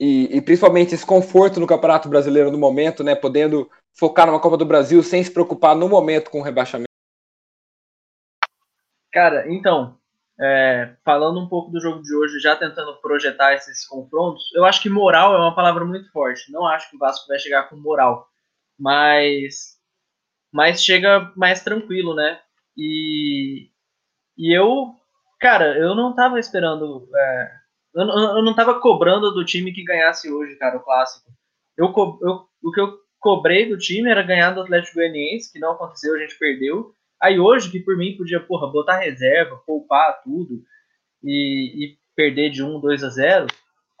E, e principalmente esse conforto no Campeonato Brasileiro no momento, né? Podendo focar numa Copa do Brasil sem se preocupar no momento com o rebaixamento. Cara, então, é, falando um pouco do jogo de hoje, já tentando projetar esses confrontos, eu acho que moral é uma palavra muito forte. Não acho que o Vasco vai chegar com moral, mas, mas chega mais tranquilo, né? E, e eu, cara, eu não tava esperando, é, eu, não- eu não tava cobrando do time que ganhasse hoje, cara, o clássico. Eu, eu, o que eu cobrei do time era ganhar do Atlético Goianiense, que não aconteceu, a gente perdeu. Aí hoje, que por mim podia, porra, botar reserva, poupar tudo e, e perder de 1, 2 a 0,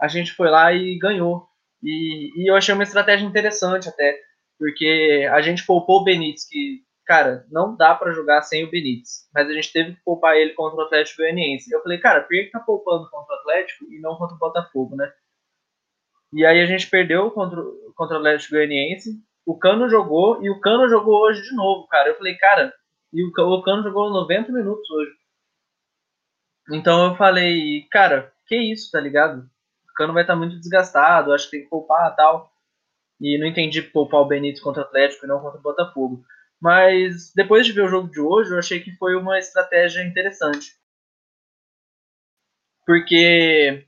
a gente foi lá e ganhou. E, e eu achei uma estratégia interessante até, porque a gente poupou o Benítez, que, cara, não dá pra jogar sem o Benítez, mas a gente teve que poupar ele contra o Atlético Goianiense. Eu falei, cara, por que tá poupando contra o Atlético e não contra o Botafogo, né? E aí a gente perdeu contra, contra o Atlético Goianiense, o Cano jogou e o Cano jogou hoje de novo, cara. Eu falei, cara, e o o Cano jogou 90 minutos hoje. Então eu falei, cara, que isso, tá ligado? O Cano vai estar muito desgastado, acho que tem que poupar tal. E não entendi poupar o Benítez contra o Atlético e não contra o Botafogo. Mas depois de ver o jogo de hoje, eu achei que foi uma estratégia interessante. Porque,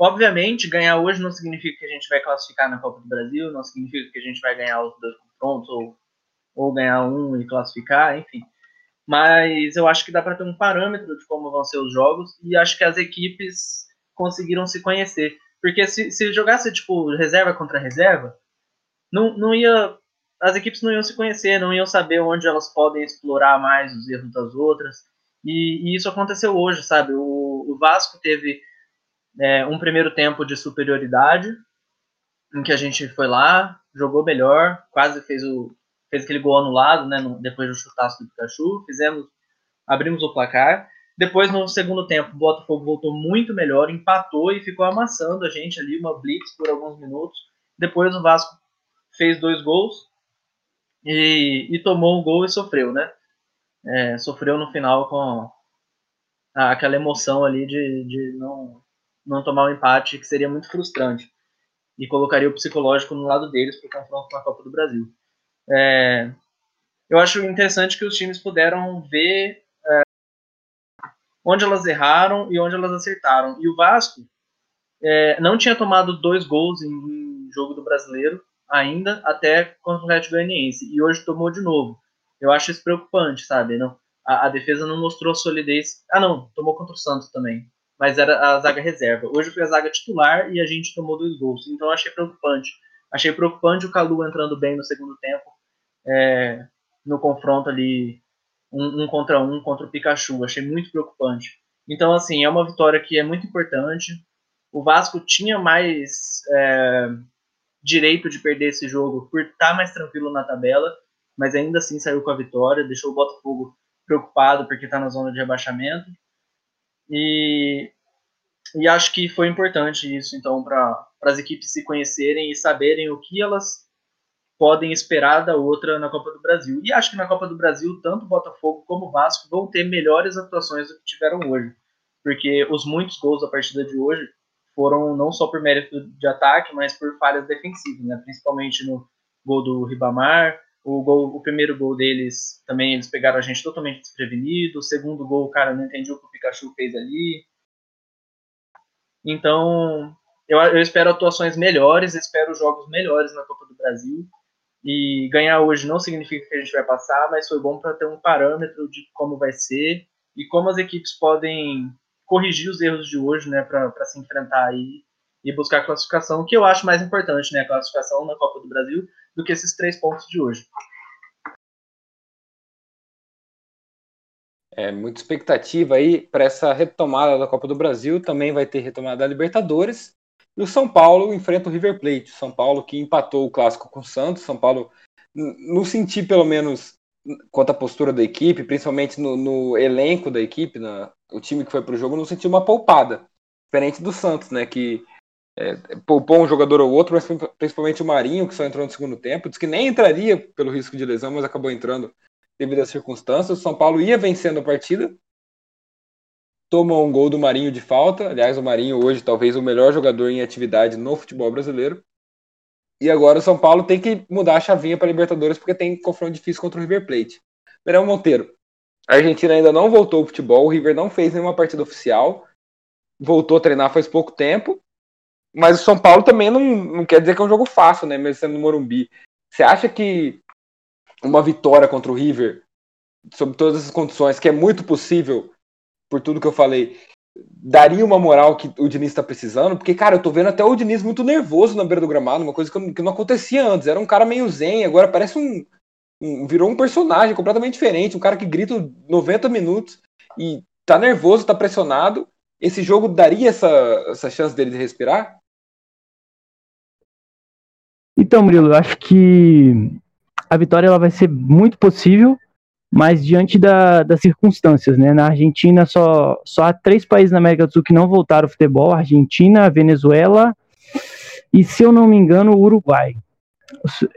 obviamente, ganhar hoje não significa que a gente vai classificar na Copa do Brasil, não significa que a gente vai ganhar os dois confrontos ou ou ganhar um e classificar, enfim. Mas eu acho que dá para ter um parâmetro de como vão ser os jogos e acho que as equipes conseguiram se conhecer. Porque se, se jogasse tipo reserva contra reserva, não, não ia. As equipes não iam se conhecer, não iam saber onde elas podem explorar mais os erros das outras. E, e isso aconteceu hoje, sabe? O, o Vasco teve é, um primeiro tempo de superioridade, em que a gente foi lá, jogou melhor, quase fez o fez aquele gol anulado, né, no, depois do chutaço do Pikachu, fizemos, abrimos o placar. Depois, no segundo tempo, o Botafogo voltou muito melhor, empatou e ficou amassando a gente ali, uma blitz por alguns minutos. Depois o Vasco fez dois gols e, e tomou um gol e sofreu, né? É, sofreu no final com aquela emoção ali de, de não, não tomar o um empate, que seria muito frustrante. E colocaria o psicológico no lado deles para o confronto com a Copa do Brasil. É, eu acho interessante que os times puderam ver é, onde elas erraram e onde elas acertaram. E o Vasco é, não tinha tomado dois gols em, em, jogo do brasileiro ainda, até contra o Atlético Goianiense. E hoje tomou de novo. Eu acho isso preocupante, sabe? Não, a, a, defesa não mostrou solidez. Ah, não, tomou contra o Santos também. Mas era a zaga reserva. Hoje foi a zaga titular e a gente tomou dois gols. Então eu achei preocupante. Achei preocupante o Calu entrando bem no segundo tempo, é, no confronto ali, um, um, contra um contra o Pikachu. Achei muito preocupante. Então, assim, é uma vitória que é muito importante. O Vasco tinha mais é, direito de perder esse jogo por estar mais tranquilo na tabela, mas ainda assim saiu com a vitória, deixou o Botafogo preocupado porque está na zona de rebaixamento. E, e acho que foi importante isso, então, para as equipes se conhecerem e saberem o que elas podem esperar da outra na Copa do Brasil. E acho que na Copa do Brasil, tanto Botafogo como Vasco vão ter melhores atuações do que tiveram hoje. Porque os muitos gols da partida de hoje foram não só por mérito de ataque, mas por falhas defensivas, né? principalmente no gol do Ribamar, o, gol, o primeiro gol deles também eles pegaram a gente totalmente desprevenido. O segundo gol, o cara não entendeu o que o Pikachu fez ali. Então, eu, eu espero atuações melhores, espero jogos melhores na Copa do Brasil. E ganhar hoje não significa que a gente vai passar, mas foi bom para ter um parâmetro de como vai ser e como as equipes podem corrigir os erros de hoje, né, para se enfrentar aí e buscar a classificação, que eu acho mais importante, né, a classificação na Copa do Brasil, do que esses três pontos de hoje. É, muita expectativa aí para essa retomada da Copa do Brasil. Também vai ter retomada da Libertadores. E o São Paulo enfrenta o River Plate. São Paulo que empatou o clássico com o Santos. São Paulo, não senti pelo menos quanto à postura da equipe, principalmente no, no elenco da equipe, na, o time que foi para o jogo, não senti uma poupada. Diferente do Santos, né? Que é, poupou um jogador ou outro, mas principalmente o Marinho, que só entrou no segundo tempo. Diz que nem entraria pelo risco de lesão, mas acabou entrando devido às circunstâncias. O São Paulo ia vencendo a partida, tomou um gol do Marinho de falta. Aliás, o Marinho hoje talvez o melhor jogador em atividade no futebol brasileiro. E agora o São Paulo tem que mudar a chavinha para Libertadores porque tem confronto difícil contra o River Plate. Verão Monteiro. A Argentina ainda não voltou ao futebol, o River não fez nenhuma partida oficial. Voltou a treinar faz pouco tempo. Mas o São Paulo também não, não quer dizer que é um jogo fácil, né? Mesmo sendo no Morumbi. Você acha que uma vitória contra o River, sob todas as condições, que é muito possível, por tudo que eu falei, daria uma moral que o Diniz está precisando? Porque, cara, eu tô vendo até o Diniz muito nervoso na beira do gramado, uma coisa que, eu, que não acontecia antes. Era um cara meio zen, agora parece um, um. Virou um personagem completamente diferente, um cara que grita 90 minutos e tá nervoso, tá pressionado. Esse jogo daria essa, essa chance dele de respirar? Então, Murilo, eu acho que a vitória ela vai ser muito possível, mas diante da, das circunstâncias, né? Na Argentina só, só há três países na América do Sul que não voltaram ao futebol: Argentina, Venezuela e, se eu não me engano, o Uruguai.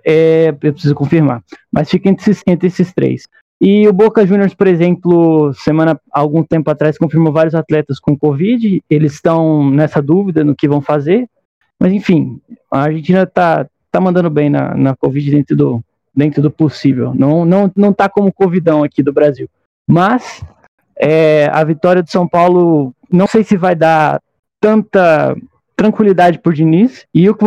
É, eu preciso confirmar, mas fica entre esses, entre esses três. E o Boca Juniors, por exemplo, semana algum tempo atrás confirmou vários atletas com Covid. Eles estão nessa dúvida no que vão fazer. Mas enfim, a Argentina está tá mandando bem na, na Covid dentro do, dentro do possível. Não, não, não tá como Covidão aqui do Brasil. Mas é, a vitória do São Paulo, não sei se vai dar tanta tranquilidade por Diniz. E o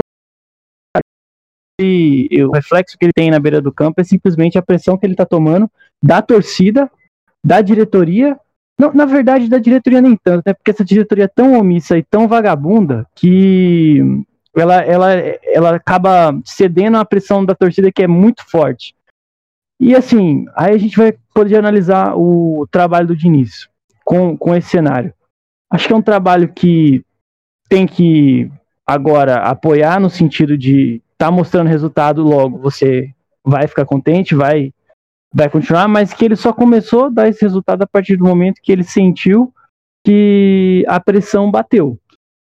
ele, o reflexo que ele tem na beira do campo é simplesmente a pressão que ele está tomando da torcida, da diretoria. Não, na verdade, da diretoria nem tanto, né? Porque essa diretoria é tão omissa e tão vagabunda que ela, ela, ela acaba cedendo à pressão da torcida que é muito forte. E assim, aí a gente vai poder analisar o trabalho do Diniz com, com esse cenário. Acho que é um trabalho que tem que agora apoiar no sentido de tá mostrando resultado logo, você vai ficar contente, vai vai continuar, mas que ele só começou a dar esse resultado a partir do momento que ele sentiu que a pressão bateu.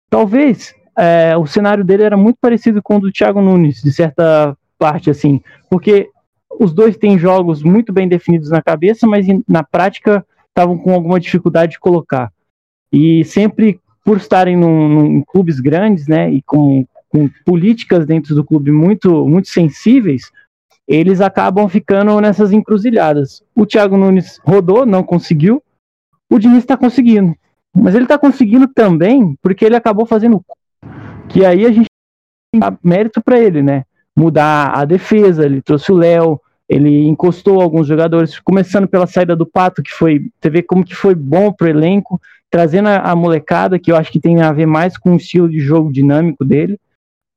Talvez é, o cenário dele era muito parecido com o do Thiago Nunes, de certa parte, assim, porque os dois têm jogos muito bem definidos na cabeça, mas na prática estavam com alguma dificuldade de colocar. E sempre por estarem num, num, em clubes grandes, né, e com, com políticas dentro do clube muito, muito sensíveis, eles acabam ficando nessas encruzilhadas. O Thiago Nunes rodou, não conseguiu. O Diniz está conseguindo. Mas ele está conseguindo também porque ele acabou fazendo. Que aí a gente dá mérito para ele, né? Mudar a defesa, ele trouxe o Léo, ele encostou alguns jogadores, começando pela saída do Pato, que foi. Você vê como que foi bom pro elenco, trazendo a, a molecada, que eu acho que tem a ver mais com o estilo de jogo dinâmico dele.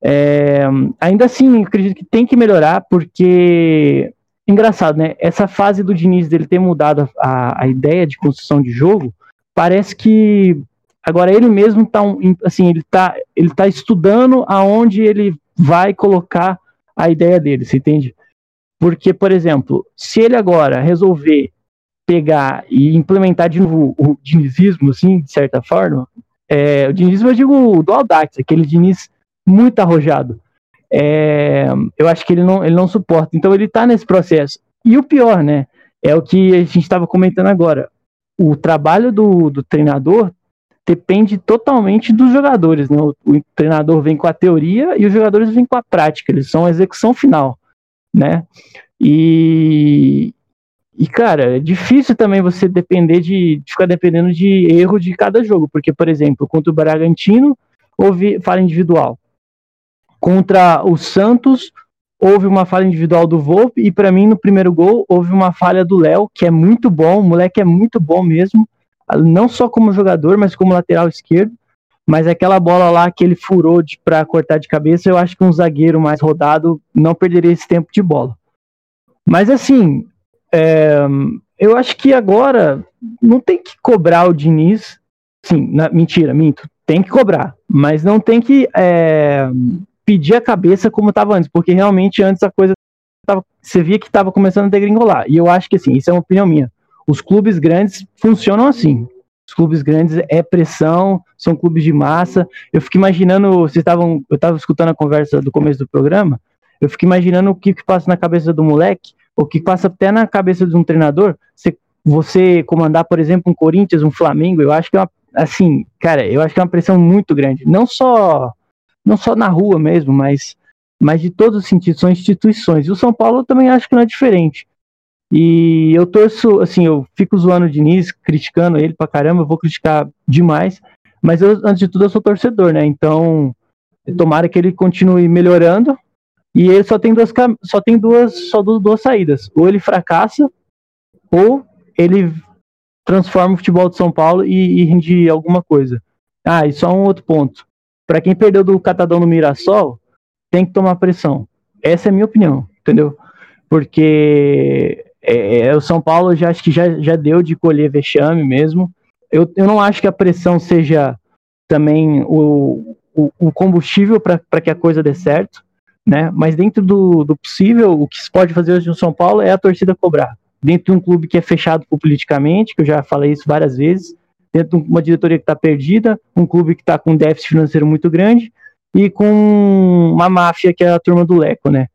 É, ainda assim, acredito que tem que melhorar, porque engraçado, né? Essa fase do Diniz dele ter mudado a, a ideia de construção de jogo, parece que agora ele mesmo tá assim, ele tá, ele tá estudando aonde ele vai colocar a ideia dele, você entende? Porque, por exemplo, se ele agora resolver pegar e implementar de novo o dinizismo, assim, de certa forma, é, o dinizismo eu digo do Audax, aquele Diniz muito arrojado. É, eu acho que ele não, ele não suporta. Então ele está nesse processo. E o pior, né? É o que a gente estava comentando agora. O trabalho do, do treinador depende totalmente dos jogadores. Né? O, o, treinador vem com a teoria e os jogadores vêm com a prática. Eles são a execução final, né? E, e cara, é difícil também você depender de, de ficar dependendo de erro de cada jogo, porque, por exemplo, contra o Bragantino houve falha individual. Contra o Santos, houve uma falha individual do Volpe, e para mim, no primeiro gol, houve uma falha do Léo, que é muito bom, o moleque é muito bom mesmo, não só como jogador, mas como lateral esquerdo. Mas aquela bola lá que ele furou para cortar de cabeça, eu acho que um zagueiro mais rodado não perderia esse tempo de bola. Mas assim, é, eu acho que agora não tem que cobrar o Diniz. Sim, na, mentira, minto. Tem que cobrar, mas não tem que é, pedir a cabeça como estava antes, porque realmente antes a coisa tava, você via que estava começando a degringolar. E eu acho que assim, isso é uma opinião minha. Os clubes grandes funcionam assim. Os clubes grandes é pressão, são clubes de massa. Eu fico imaginando, vocês estavam, eu estava escutando a conversa do começo do programa, eu fico imaginando o que, que passa na cabeça do moleque, o que passa até na cabeça de um treinador, você, você comandar, por exemplo, um Corinthians, um Flamengo, eu acho que é uma, assim, cara, eu acho que é uma pressão muito grande. Não só não só na rua mesmo, mas, mas de todos os sentidos, são instituições. E o São Paulo também acho que não é diferente. E eu torço, assim, eu fico zoando o Diniz, criticando ele pra caramba, eu vou criticar demais, mas eu, antes de tudo, eu sou torcedor, né? Então, tomara que ele continue melhorando. E ele só tem duas, só tem duas, só duas saídas. Ou ele fracassa, ou ele transforma o futebol de São Paulo e, e rende alguma coisa. Ah, e só um outro ponto. Para quem perdeu do Catadão no Mirassol, tem que tomar pressão. Essa é a minha opinião, entendeu? Porque é, é, o São Paulo já acho que já, já deu de colher vexame mesmo. Eu, eu não acho que a pressão seja também o, o, o combustível para que a coisa dê certo, né? Mas dentro do, do possível, o que se pode fazer hoje no São Paulo é a torcida cobrar. Dentro de um clube que é fechado politicamente, que eu já falei isso várias vezes, dentro de uma diretoria que está perdida, um clube que está com um déficit financeiro muito grande e com uma máfia que é a turma do Leco, né?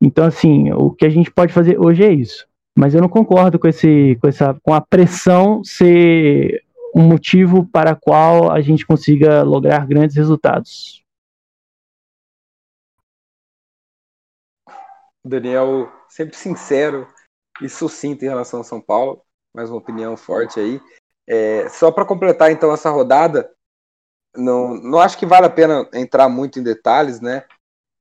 Então, assim, o que a gente pode fazer hoje é isso. Mas eu não concordo com, esse, com, essa, com a pressão ser um motivo para qual a gente consiga lograr grandes resultados. Daniel, sempre sincero e sucinto em relação ao São Paulo, mais uma opinião forte aí. É, só para completar então essa rodada, não, não acho que vale a pena entrar muito em detalhes, né?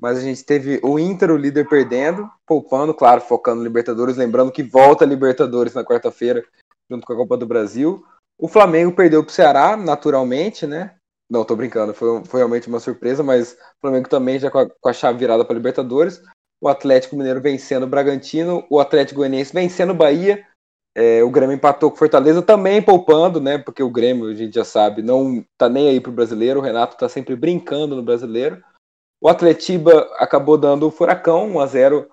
Mas a gente teve o Inter, o líder, perdendo, poupando, claro, focando no Libertadores, lembrando que volta a Libertadores na quarta-feira, junto com a Copa do Brasil. O Flamengo perdeu para o Ceará, naturalmente, né? Não, tô brincando, foi, foi realmente uma surpresa, mas o Flamengo também já com a, com a chave virada para Libertadores. O Atlético Mineiro vencendo o Bragantino, o Atlético Goianiense vencendo o Bahia, é, o Grêmio empatou com o Fortaleza também poupando, né? Porque o Grêmio, a gente já sabe, não tá nem aí pro brasileiro. O Renato tá sempre brincando no brasileiro. O Atletiba acabou dando o furacão, 1 a 0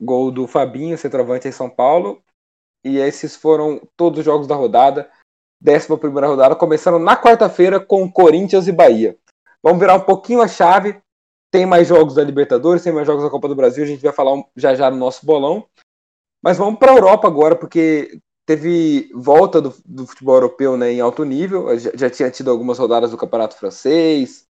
gol do Fabinho, centroavante em São Paulo. E esses foram todos os jogos da rodada. Décima primeira rodada, começando na quarta-feira com Corinthians e Bahia. Vamos virar um pouquinho a chave. Tem mais jogos da Libertadores, tem mais jogos da Copa do Brasil. A gente vai falar já já no nosso bolão. Mas vamos para a Europa agora, porque teve volta do, do, futebol europeu né, em alto nível. Já, já, tinha tido algumas rodadas do Campeonato Francês.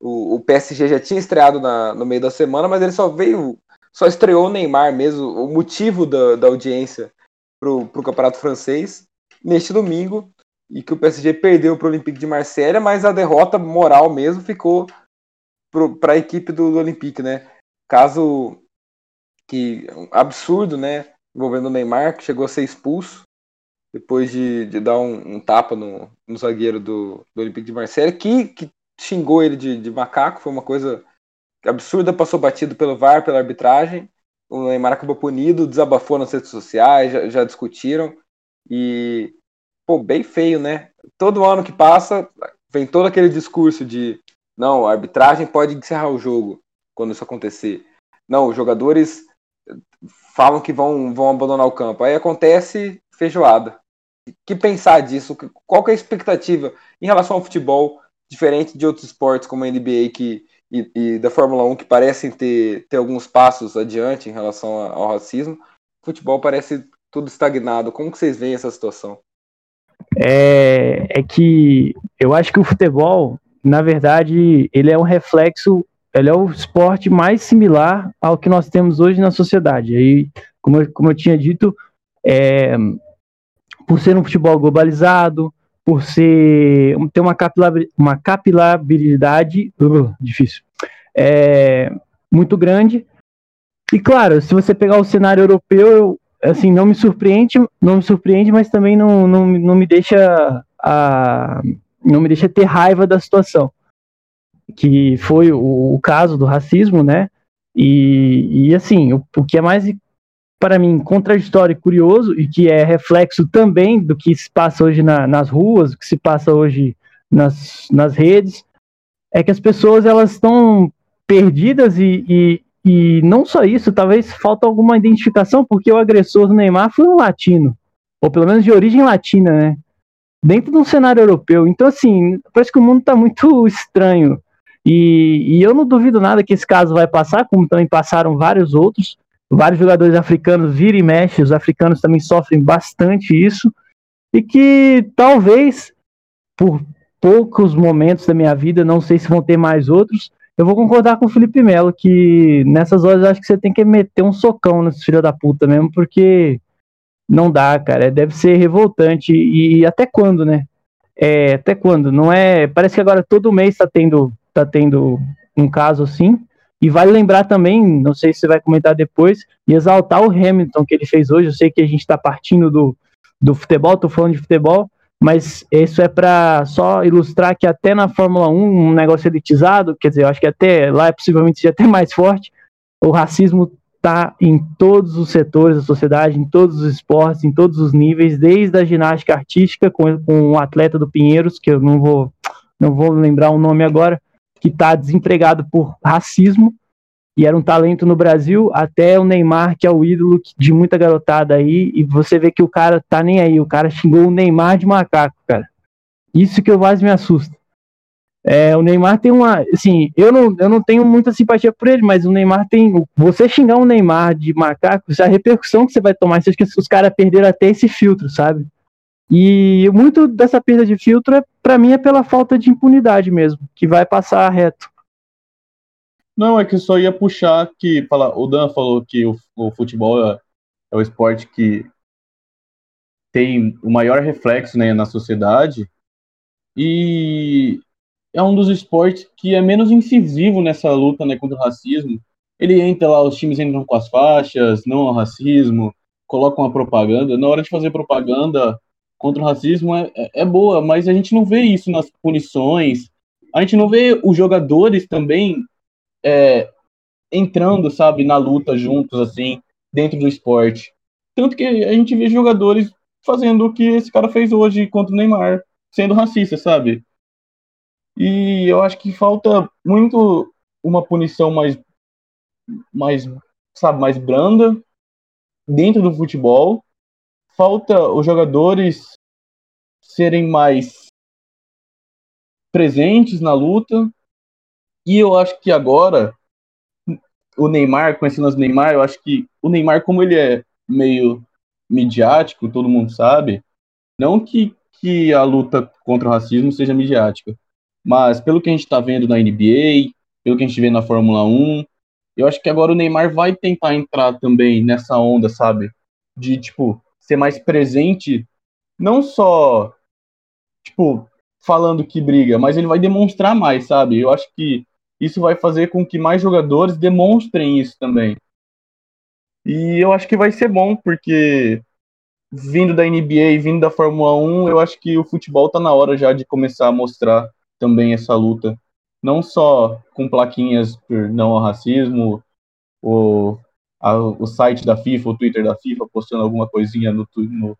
O, o PSG já tinha estreado na, no meio da semana, mas ele só veio, só estreou o Neymar mesmo, o motivo da, da audiência para o Campeonato Francês neste domingo. E que o PSG perdeu para o Olympique de Marselha, mas a derrota moral mesmo ficou para a equipe do, do Olympique, né? Caso que absurdo, né? envolvendo o Neymar, que chegou a ser expulso depois de, de dar um, um tapa no, no, zagueiro do, do Olympique de Marseille, que, que xingou ele de, de, macaco, foi uma coisa absurda, passou batido pelo VAR, pela arbitragem, o Neymar acabou punido, desabafou nas redes sociais, já, já discutiram, e, pô, bem feio, né? Todo ano que passa, vem todo aquele discurso de, não, a arbitragem pode encerrar o jogo quando isso acontecer. Não, os jogadores falam que vão, vão abandonar o campo. Aí acontece feijoada. Que pensar disso? Qual que é a expectativa em relação ao futebol, diferente de outros esportes como a NBA que, e, e da Fórmula 1, que parecem ter, ter alguns passos adiante em relação ao racismo? O futebol parece tudo estagnado. Como que vocês veem essa situação? É, é que eu acho que o futebol, na verdade, ele é um reflexo ele é o esporte mais similar ao que nós temos hoje na sociedade. Aí, como eu, como eu tinha dito, é, por ser um futebol globalizado, por ser ter uma, capilar, uma capilabilidade uh, difícil, é, muito grande. E claro, se você pegar o cenário europeu, eu, assim, não me surpreende, não me surpreende, mas também não, não, não me deixa a, não me deixa ter raiva da situação que foi o, o caso do racismo, né? E, e assim, o, o que é mais para mim contraditório e curioso e que é reflexo também do que se passa hoje na, nas ruas, do que se passa hoje nas, nas redes, é que as pessoas elas estão perdidas e, e, e não só isso, talvez falta alguma identificação, porque o agressor do Neymar foi um latino, ou pelo menos de origem latina, né? Dentro de um cenário europeu. Então, assim, parece que o mundo está muito estranho. E, e eu não duvido nada que esse caso vai passar, como também passaram vários outros. Vários jogadores africanos viram e mexem, os africanos também sofrem bastante isso. E que talvez, por poucos momentos da minha vida, não sei se vão ter mais outros, eu vou concordar com o Felipe Melo, que nessas horas acho que você tem que meter um socão nesse filho da puta mesmo, porque não dá, cara. Deve ser revoltante. E, até quando, né? É, até quando? Não é. Parece que agora todo mês está tendo tá tendo um caso assim. E vale lembrar também, não sei se você vai comentar depois, e exaltar o Hamilton que ele fez hoje. Eu sei que a gente está partindo do, do futebol, estou falando de futebol, mas isso é para só ilustrar que até na Fórmula 1, um negócio elitizado, quer dizer, eu acho que até lá é possivelmente até mais forte, o racismo está em todos os setores da sociedade, em todos os esportes, em todos os níveis, desde a ginástica artística com, o atleta do Pinheiros, que eu não vou não vou lembrar o nome agora, que está desempregado por racismo e era um talento no Brasil, até o Neymar, que é o ídolo de muita garotada aí, e você vê que o cara tá nem aí, o cara xingou o Neymar de macaco, cara. Isso que eu mais me assusta. É, o Neymar tem uma. Assim, eu não, eu não tenho muita simpatia por ele, mas o Neymar tem. Você xingar um Neymar de macaco, a repercussão que você vai tomar, você acha que os caras perderam até esse filtro, sabe? E muito dessa perda de filtro, é, para mim, é pela falta de impunidade mesmo, que vai passar reto. Não, é que só ia puxar que. Fala, o Dan falou que o, o futebol é, é, o esporte que tem o maior reflexo né, na sociedade. E é um dos esportes que é menos incisivo nessa luta né, contra o racismo. Ele entra lá, os times entram com as faixas, não ao racismo, colocam a propaganda. Na hora de fazer propaganda contra o racismo é, é, é boa, mas a gente não vê isso nas punições. A gente não vê os jogadores também é, entrando, sabe, na luta juntos, assim, dentro do esporte. Tanto que a gente vê jogadores fazendo o que esse cara fez hoje contra o Neymar, sendo racista, sabe? E eu acho que falta muito uma punição mais, mais sabe, mais branda dentro do futebol. Falta os jogadores serem mais presentes na luta. E eu acho que agora o Neymar, conhecendo o Neymar, eu acho que o Neymar, como ele é meio midiático, todo mundo sabe, não que, que a luta contra o racismo seja midiática, mas pelo que a gente está vendo na NBA, pelo que a gente vê na Fórmula 1, eu acho que agora o Neymar vai tentar entrar também nessa onda, sabe? De, tipo, ser mais presente, não só, tipo, falando que briga, mas ele vai demonstrar mais, sabe? Eu acho que isso vai fazer com que mais jogadores demonstrem isso também. E eu acho que vai ser bom, porque vindo da NBA e vindo da Fórmula 1, eu acho que o futebol tá na hora já de começar a mostrar também essa luta. Não só com plaquinhas por não ao racismo, o, a, o site da FIFA, o Twitter da FIFA postando alguma coisinha no, no,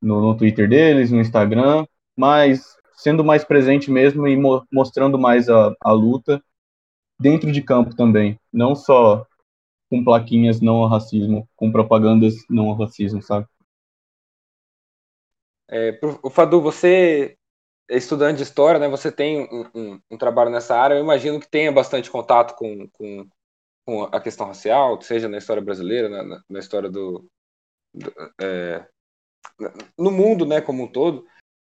no, no Twitter deles, no Instagram, mas sendo mais presente mesmo e mo mostrando mais a, a luta dentro de campo também, não só com plaquinhas não ao racismo, com propagandas não ao racismo, sabe? É, o Fadu, você é estudante de história, né? Você tem um, um, um, trabalho nessa área. Eu imagino que tenha bastante contato com, com, com a questão racial, seja na história brasileira, na, na história do, do é, no mundo, né, como um todo.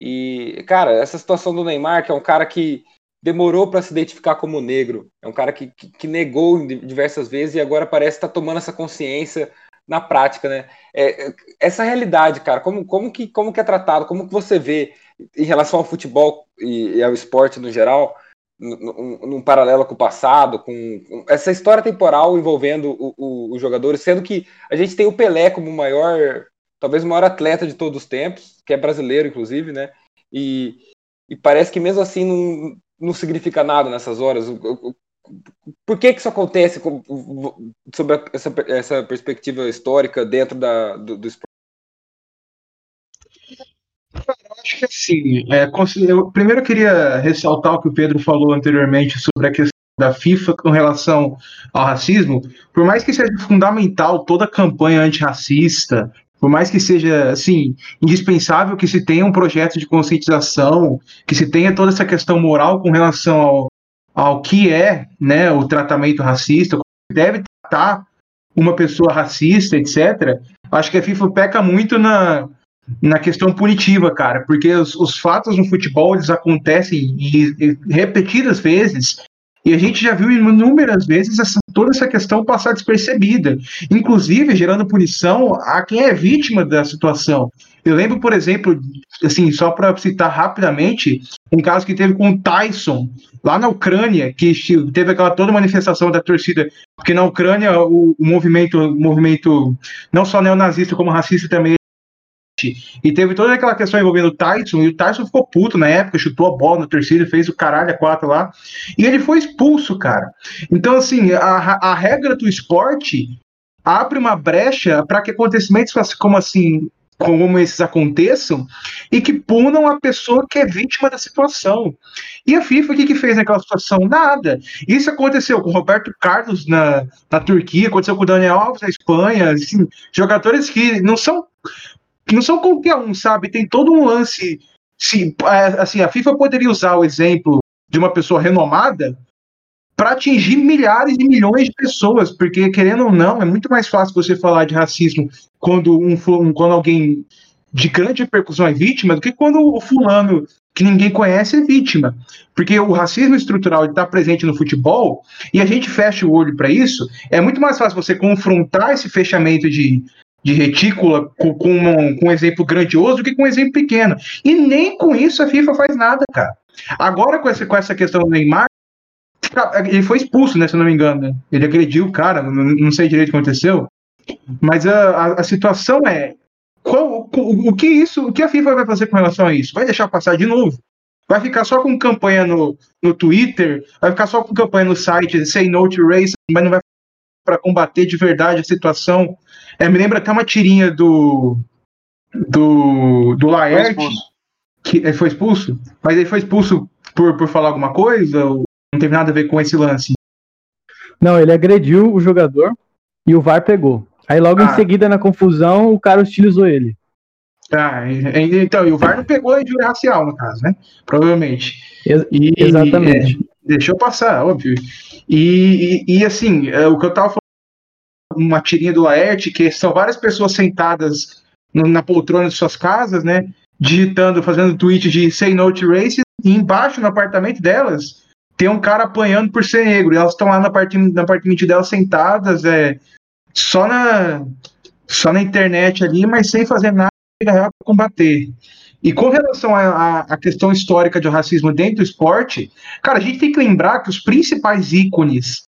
E cara, essa situação do Neymar, que é um cara que demorou para se identificar como negro. É um cara que, que, que, negou diversas vezes e agora parece estar tá tomando essa consciência na prática, né? É, é, essa realidade, cara, como, como, que, como que é tratado, como que você vê em relação ao futebol e, e ao esporte no geral, num, paralelo com o passado, com, com essa história temporal envolvendo os jogadores, sendo que a gente tem o Pelé como o maior, talvez o maior atleta de todos os tempos, que é brasileiro, inclusive, né? E, e parece que mesmo assim não, não significa nada nessas horas. Por que, que isso acontece sobre essa, essa perspectiva histórica dentro da, do, do esporte? Eu acho que assim, é, eu primeiro queria ressaltar o que o Pedro falou anteriormente sobre a questão da FIFA com relação ao racismo, por mais que seja fundamental toda a campanha antirracista, por mais que seja assim indispensável que se tenha um projeto de conscientização, que se tenha toda essa questão moral com relação ao, ao que é né, o tratamento racista, deve tratar uma pessoa racista, etc. Acho que a FIFA peca muito na, na questão punitiva, cara, porque os, os fatos no futebol eles acontecem e, repetidas vezes e a gente já viu inúmeras vezes essa, toda essa questão passar despercebida, inclusive gerando punição a quem é vítima da situação. Eu lembro, por exemplo, assim, só para citar rapidamente, um caso que teve com o Tyson, lá na Ucrânia, que teve aquela toda manifestação da torcida, porque na Ucrânia o, o movimento, o movimento não só neonazista como racista também e teve toda aquela questão envolvendo o Tyson, e o Tyson ficou puto na época, chutou a bola na torcida, fez o caralho a quatro lá, e ele foi expulso, cara. Então, assim, a, a regra do esporte abre uma brecha para que acontecimentos como assim como esses aconteçam e que punam a pessoa que é vítima da situação. E a FIFA, o que, que fez naquela situação? Nada. Isso aconteceu com o Roberto Carlos na, na Turquia, aconteceu com o Daniel Alves na Espanha, assim, jogadores que não são não são qualquer um, sabe? Tem todo um lance. Se, é, assim, a FIFA poderia usar o exemplo de uma pessoa renomada para atingir milhares e milhões de pessoas, porque querendo ou não, é muito mais fácil você falar de racismo quando um quando alguém de grande repercussão é vítima do que quando o fulano que ninguém conhece é vítima. Porque o racismo estrutural está presente no futebol e a gente fecha o olho para isso. É muito mais fácil você confrontar esse fechamento de, de retícula com, com, um, com um exemplo grandioso do que com um exemplo pequeno. E nem com isso a FIFA faz nada, cara. Agora, com essa, com essa questão do Neymar, ele foi expulso, né? Se não me engano. Né? Ele agrediu o cara, não, sei direito o que aconteceu. Mas a, a, a situação é. Qual, o, o, que isso, o que a FIFA vai fazer com relação a isso? Vai deixar passar de novo? Vai ficar só com campanha no, no Twitter? Vai ficar só com campanha no site Say No to Race, mas não vai para combater de verdade a situação? É, me lembra até uma tirinha do do, do Laerte, que ele foi expulso, mas ele foi expulso por, por falar alguma coisa? Ou não teve nada a ver com esse lance? Não, ele agrediu o jogador e o VAR pegou. Aí logo Ah. em seguida, na confusão, o cara hostilizou ele. Ah, então, e o VAR não pegou a injúria racial, no caso, né? Provavelmente. Ex- E- exatamente. é, deixou passar, óbvio. E, e, e, assim, é, o que eu tava falando, uma tirinha do Laerte, que são várias pessoas sentadas no- na poltrona de suas casas, né? Digitando, fazendo tweet de say no to race, e embaixo no apartamento delas tem um cara apanhando por ser negro. E elas estão lá no apartamento, no apartamento delas sentadas, é, só na, só na internet ali, mas sem fazer nada para combater. E com relação à- questão histórica do racismo dentro do esporte, cara, a gente tem que lembrar que os principais ícones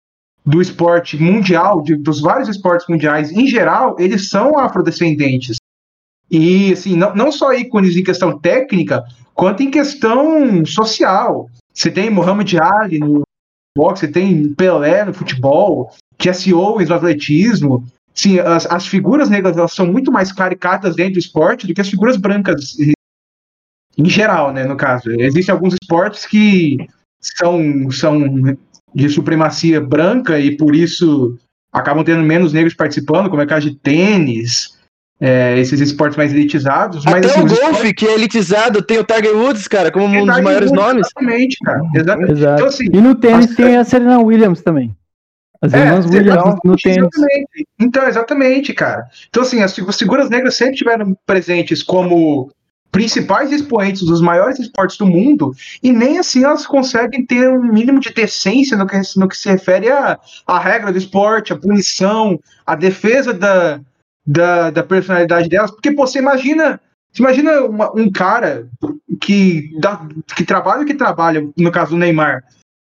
do esporte mundial, de- dos vários esportes mundiais em geral, eles são afrodescendentes. E, assim, não, não só ícones em questão técnica, quanto em questão social. Você tem Muhammad Ali no boxe, você tem Pelé no futebol, Jesse Owens no atletismo. Sim, as, as figuras negras elas são muito mais caricatas dentro do esporte do que as figuras brancas em geral, né, no caso. Existem alguns esportes que são, são de supremacia branca e por isso acabam tendo menos negros participando, como é o caso de tênis, é, esses esportes mais elitizados. Mas, Até assim, o golfe, que é elitizado, tem o Tiger Woods, cara, como um dos Tiger maiores Woods, nomes. Exatamente, cara. Exatamente. Exato. Então, assim, E no tênis as- tem a Serena Williams também. As irmãs É, Williams então, no tênis. Exatamente. Então, exatamente, cara. Então, assim, as figu- figuras negras sempre tiveram presentes como principais expoentes dos maiores esportes do mundo, e nem assim elas conseguem ter um mínimo de decência no que, no que se refere à, regra do esporte, à punição, à defesa da, da, da personalidade delas. Porque, pô, você imagina. Você imagina uma- um cara que, dá, que trabalha que trabalha, no caso do Neymar,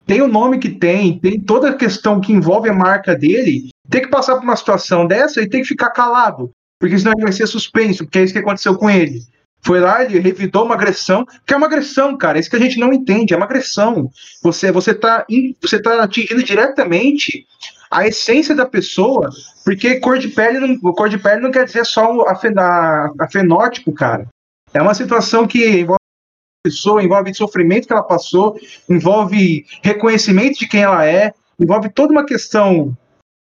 tem o nome que tem, tem toda a questão que envolve a marca dele, tem que passar por uma situação dessa e tem que ficar calado, porque senão ele vai ser suspenso, porque é isso que aconteceu com ele. Foi lá, ele revidou uma agressão, que é uma agressão, cara, isso que a gente não entende, é uma agressão. Você você tá, você tá atingindo diretamente a essência da pessoa, porque cor de pele não, cor de pele não quer dizer só a, a, a fenótipo, cara. É uma situação que envolve a pessoa, envolve sofrimento que ela passou, envolve reconhecimento de quem ela é, envolve toda uma questão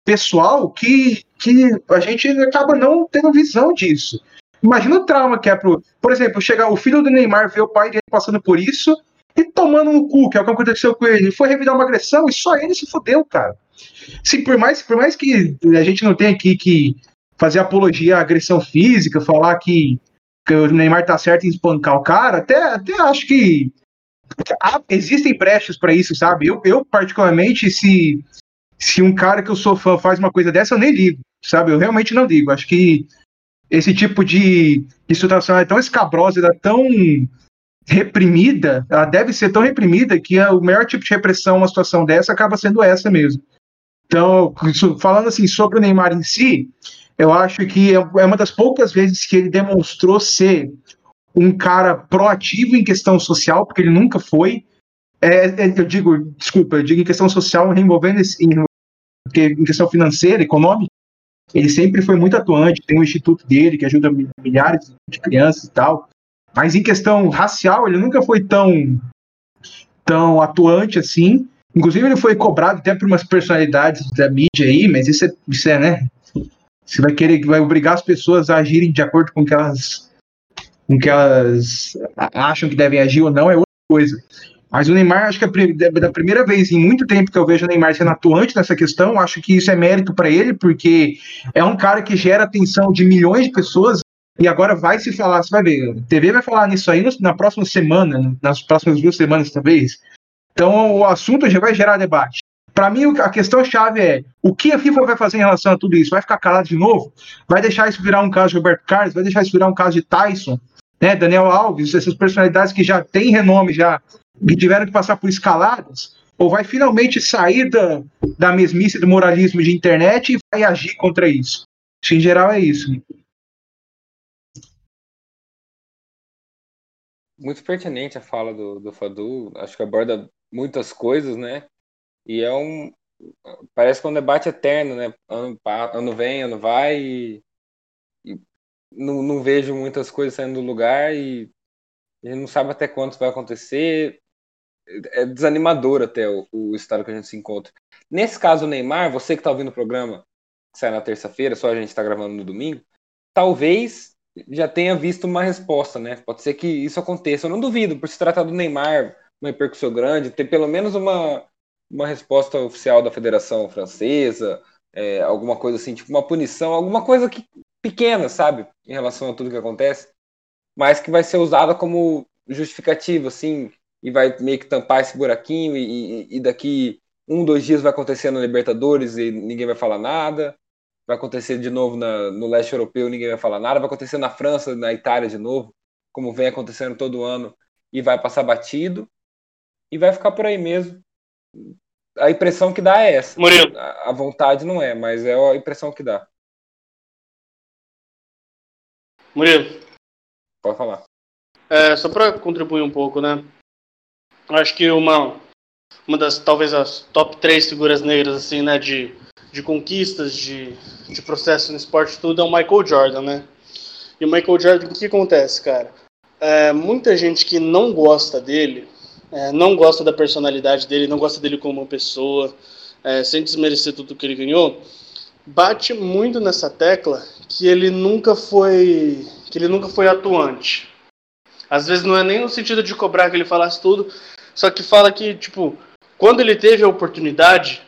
pessoal que, que a gente acaba não tendo visão disso. Imagina o trauma que é pro. Por exemplo, chegar o filho do Neymar ver o pai dele passando por isso e tomando no cu, que é o que aconteceu com ele. Foi revidar uma agressão e só ele se fudeu, cara. Sim, por mais, por mais que a gente não tenha aqui que fazer apologia à agressão física, falar que, que o Neymar tá certo em espancar o cara, até, até acho que há- existem brechas para isso, sabe? Eu, eu, particularmente, se, se um cara que eu sou fã faz uma coisa dessa, eu nem ligo, sabe? Eu realmente não ligo. Acho que esse tipo de, situação é tão escabrosa, é tão reprimida, ela deve ser tão reprimida que é o maior tipo de repressão uma situação dessa acaba sendo essa mesmo. Então, falando assim sobre o Neymar em si, eu acho que é é uma das poucas vezes que ele demonstrou ser um cara proativo em questão social, porque ele nunca foi. É, é, eu digo, desculpa, eu digo em questão social, envolvendo esse, em, em questão financeira, econômica, ele sempre foi muito atuante, tem um instituto dele que ajuda mi- milhares de crianças e tal. Mas em questão racial, ele nunca foi tão, tão atuante assim. Inclusive, ele foi cobrado até por umas personalidades da mídia aí, mas isso é, isso é né? Você vai querer, vai obrigar as pessoas a agirem de acordo com o que elas, com que elas acham que devem agir ou não, é outra coisa. Mas o Neymar, acho que é da primeira vez em muito tempo que eu vejo o Neymar sendo atuante nessa questão, acho que isso é mérito para ele, porque é um cara que gera atenção de milhões de pessoas e agora vai se falar, você vai ver, a TV vai falar nisso aí na próxima semana, nas próximas duas semanas talvez. Então o assunto já vai gerar debate. Para mim, a questão chave é o que a FIFA vai fazer em relação a tudo isso? Vai ficar calado de novo? Vai deixar isso virar um caso de Roberto Carlos? Vai deixar isso virar um caso de Tyson? Né? Daniel Alves, essas personalidades que já têm renome, já que tiveram que passar por escaladas? Ou vai finalmente sair da, da mesmice do moralismo de internet e vai agir contra isso? Acho que em geral é isso. Muito pertinente a fala do, do Fadu, acho que aborda muitas coisas, né? E é um. Parece que é um debate eterno, né? Ano, ano vem, ano vai, e, e não, não vejo muitas coisas saindo do lugar e a gente não sabe até quanto vai acontecer. É desanimador até o, o estado que a gente se encontra. Nesse caso, o Neymar, você que está ouvindo o programa, que sai na terça-feira, só a gente está gravando no domingo, talvez já tenha visto uma resposta, né? Pode ser que isso aconteça. Eu não duvido, por se tratar do Neymar, uma repercussão grande, ter pelo menos uma, uma resposta oficial da Federação Francesa, é, alguma coisa assim, tipo uma punição, alguma coisa que, pequena, sabe, em relação a tudo que acontece, mas que vai ser usada como justificativa, assim, e vai meio que tampar esse buraquinho, e, e, e daqui um, dois dias vai acontecer na Libertadores e ninguém vai falar nada vai acontecer de novo na, no leste europeu, ninguém vai falar nada, vai acontecer na França, na Itália de novo, como vem acontecendo todo ano, e vai passar batido, e vai ficar por aí mesmo. A impressão que dá é essa. Murilo. A, a vontade não é, mas é a impressão que dá. Murilo. Pode falar. É, só para contribuir um pouco, né? Acho que uma, uma das, talvez as top três figuras negras, assim, né, de de conquistas, de, de processo no esporte, tudo é o Michael Jordan, né? E o Michael Jordan, o que acontece, cara? É, muita gente que não gosta dele, é, não gosta da personalidade dele, não gosta dele como pessoa, é, sem desmerecer tudo que ele ganhou, bate muito nessa tecla que ele nunca foi, que ele nunca foi atuante. Às vezes não é nem no sentido de cobrar que ele falasse tudo, só que fala que, tipo, quando ele teve a oportunidade,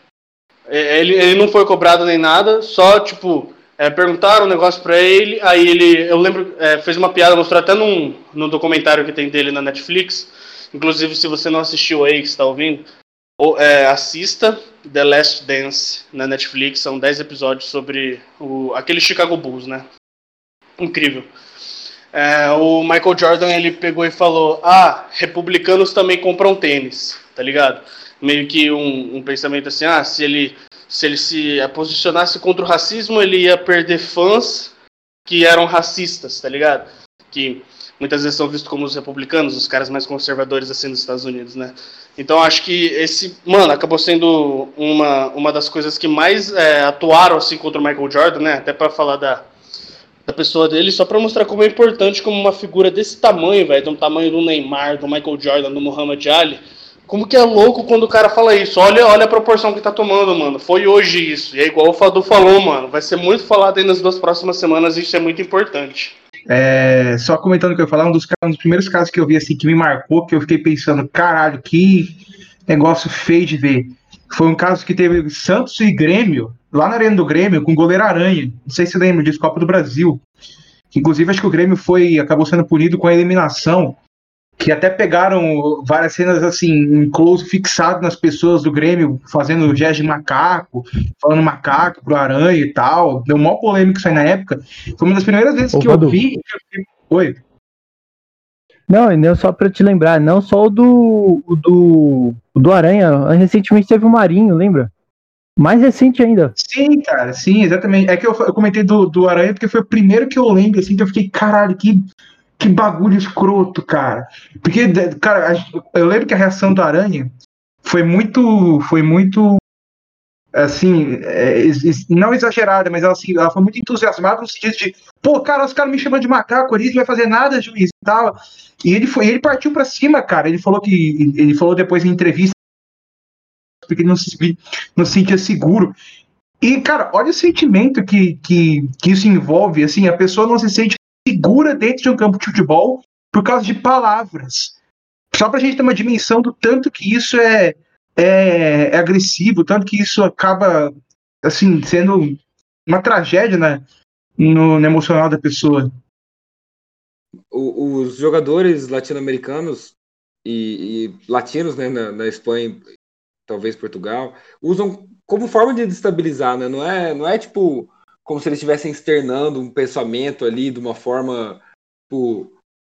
é, ele, ele não foi cobrado nem nada, só, tipo, é, perguntaram um negócio pra ele, aí ele, eu lembro, é, fez uma piada, mostrou até num, no documentário que tem dele na Netflix. Inclusive, se você não assistiu aí, que está ouvindo, ou, é, assista The Last Dance na Netflix. São 10 episódios sobre o, aquele Chicago Bulls, né? Incrível. É, o Michael Jordan ele pegou e falou: Ah, republicanos também compram tênis, tá ligado? meio que um, um, pensamento assim, ah, se ele se ele se posicionasse contra o racismo, ele ia perder fãs que eram racistas, tá ligado? Que muitas vezes são vistos como os republicanos, os caras mais conservadores assim dos Estados Unidos, né? Então acho que esse, mano, acabou sendo uma, uma das coisas que mais é, atuaram assim contra o Michael Jordan, né? Até para falar da, da pessoa dele, só para mostrar como é importante como uma figura desse tamanho, velho, do tamanho do Neymar, do Michael Jordan, do Muhammad Ali, como que é louco quando o cara fala isso? Olha, olha a proporção que tá tomando, mano. Foi hoje isso. E é igual o Fadu falou, mano. Vai ser muito falado aí nas duas próximas semanas isso é muito importante. É, só comentando o que eu ia falar, um dos, um dos, primeiros casos que eu vi assim que me marcou, que eu fiquei pensando, caralho, que negócio feio de ver. Foi um caso que teve Santos e Grêmio, lá na Arena do Grêmio, com o goleiro Aranha. Não sei se lembra disso, Copa do Brasil. Inclusive, acho que o Grêmio foi acabou sendo punido com a eliminação que até pegaram várias cenas assim, em close fixado nas pessoas do Grêmio, fazendo gesto de macaco, falando macaco pro aranha e tal. Deu maior polêmica isso aí na época. Foi uma das primeiras vezes que eu vi. Oi. Não, não só para te lembrar, não só o do, o do, o do Aranha, recentemente teve o Marinho, lembra? Mais recente ainda. Sim, cara, sim, exatamente. É que eu, eu comentei do, do Aranha porque foi o primeiro que eu lembro, assim, que eu fiquei, caralho, que que bagulho escroto, cara. Porque, cara, eu lembro que a reação do Aranha foi muito. Foi muito. Assim, é, não exagerada, mas ela, assim, ela foi muito entusiasmada no sentido de, pô, cara, os caras me chamam de macaco ali, não vai fazer nada, juiz e tal. E ele foi, ele partiu para cima, cara. Ele falou que. Ele falou depois em entrevista porque ele não se, não se sentia seguro. E, cara, olha o sentimento que, que, que isso envolve. Assim, a pessoa não se sente segura dentro de um campo de futebol por causa de palavras. Só para a gente ter uma dimensão do tanto que isso é, é, é agressivo, tanto que isso acaba assim sendo uma tragédia né, no, no emocional da pessoa. O, os jogadores latino-americanos e, e, latinos né, na, na Espanha talvez Portugal, usam como forma de destabilizar, né? Não é, não é tipo como se eles estivessem externando um pensamento ali de uma forma, tipo,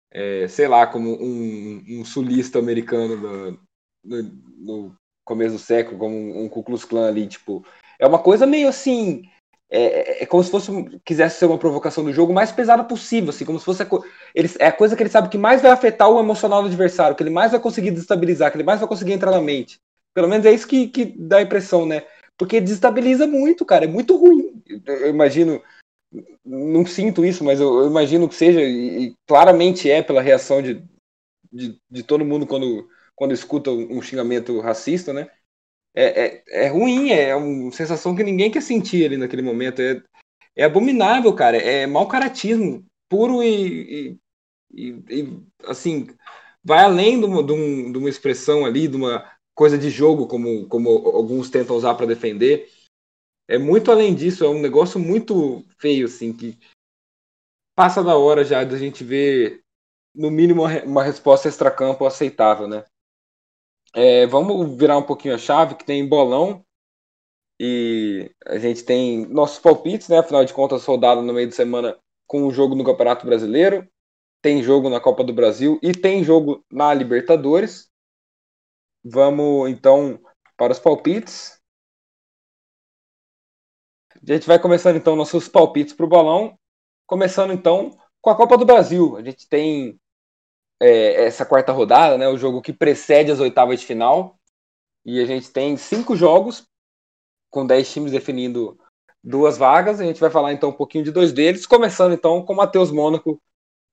é, sei lá, como um, um sulista americano no, no, no, começo do século, como um, um Ku Klux Klan ali, tipo, é uma coisa meio assim, é, é, como se fosse quisesse ser uma provocação do jogo mais pesada possível, assim, como se fosse a, ele, é a coisa que ele sabe que mais vai afetar o emocional do adversário, que ele mais vai conseguir destabilizar, que ele mais vai conseguir entrar na mente. Pelo menos é isso que, que dá a impressão, né? Porque desestabiliza muito, cara, é muito ruim. Eu imagino, não sinto isso, mas eu, eu imagino que seja, e, e, claramente é pela reação de, de, de todo mundo quando, quando escuta um xingamento racista, né? é, é, é ruim, é uma sensação que ninguém quer sentir ali naquele momento. É, é abominável, cara. É mau caratismo puro e, e, e, assim, vai além de uma, de, um, de uma expressão ali, de uma coisa de jogo, como, como alguns tentam usar para defender. É muito além disso, é um negócio muito feio, assim, que passa da hora já da gente ver, no mínimo, uma resposta extracampo aceitável, né? É, vamos virar um pouquinho a chave, que tem bolão. E a gente tem nossos palpites, né? Afinal de contas, rodada no meio de semana com o jogo no Campeonato Brasileiro. Tem jogo na Copa do Brasil e tem jogo na Libertadores. Vamos então para os palpites. A gente vai começando então nossos palpites para o bolão. Começando então com a Copa do Brasil. A gente tem é, essa quarta rodada, né, o jogo que precede as oitavas de final. E a gente tem cinco jogos, com dez times definindo duas vagas. A gente vai falar então um pouquinho de dois deles, começando então com o Matheus Mônaco.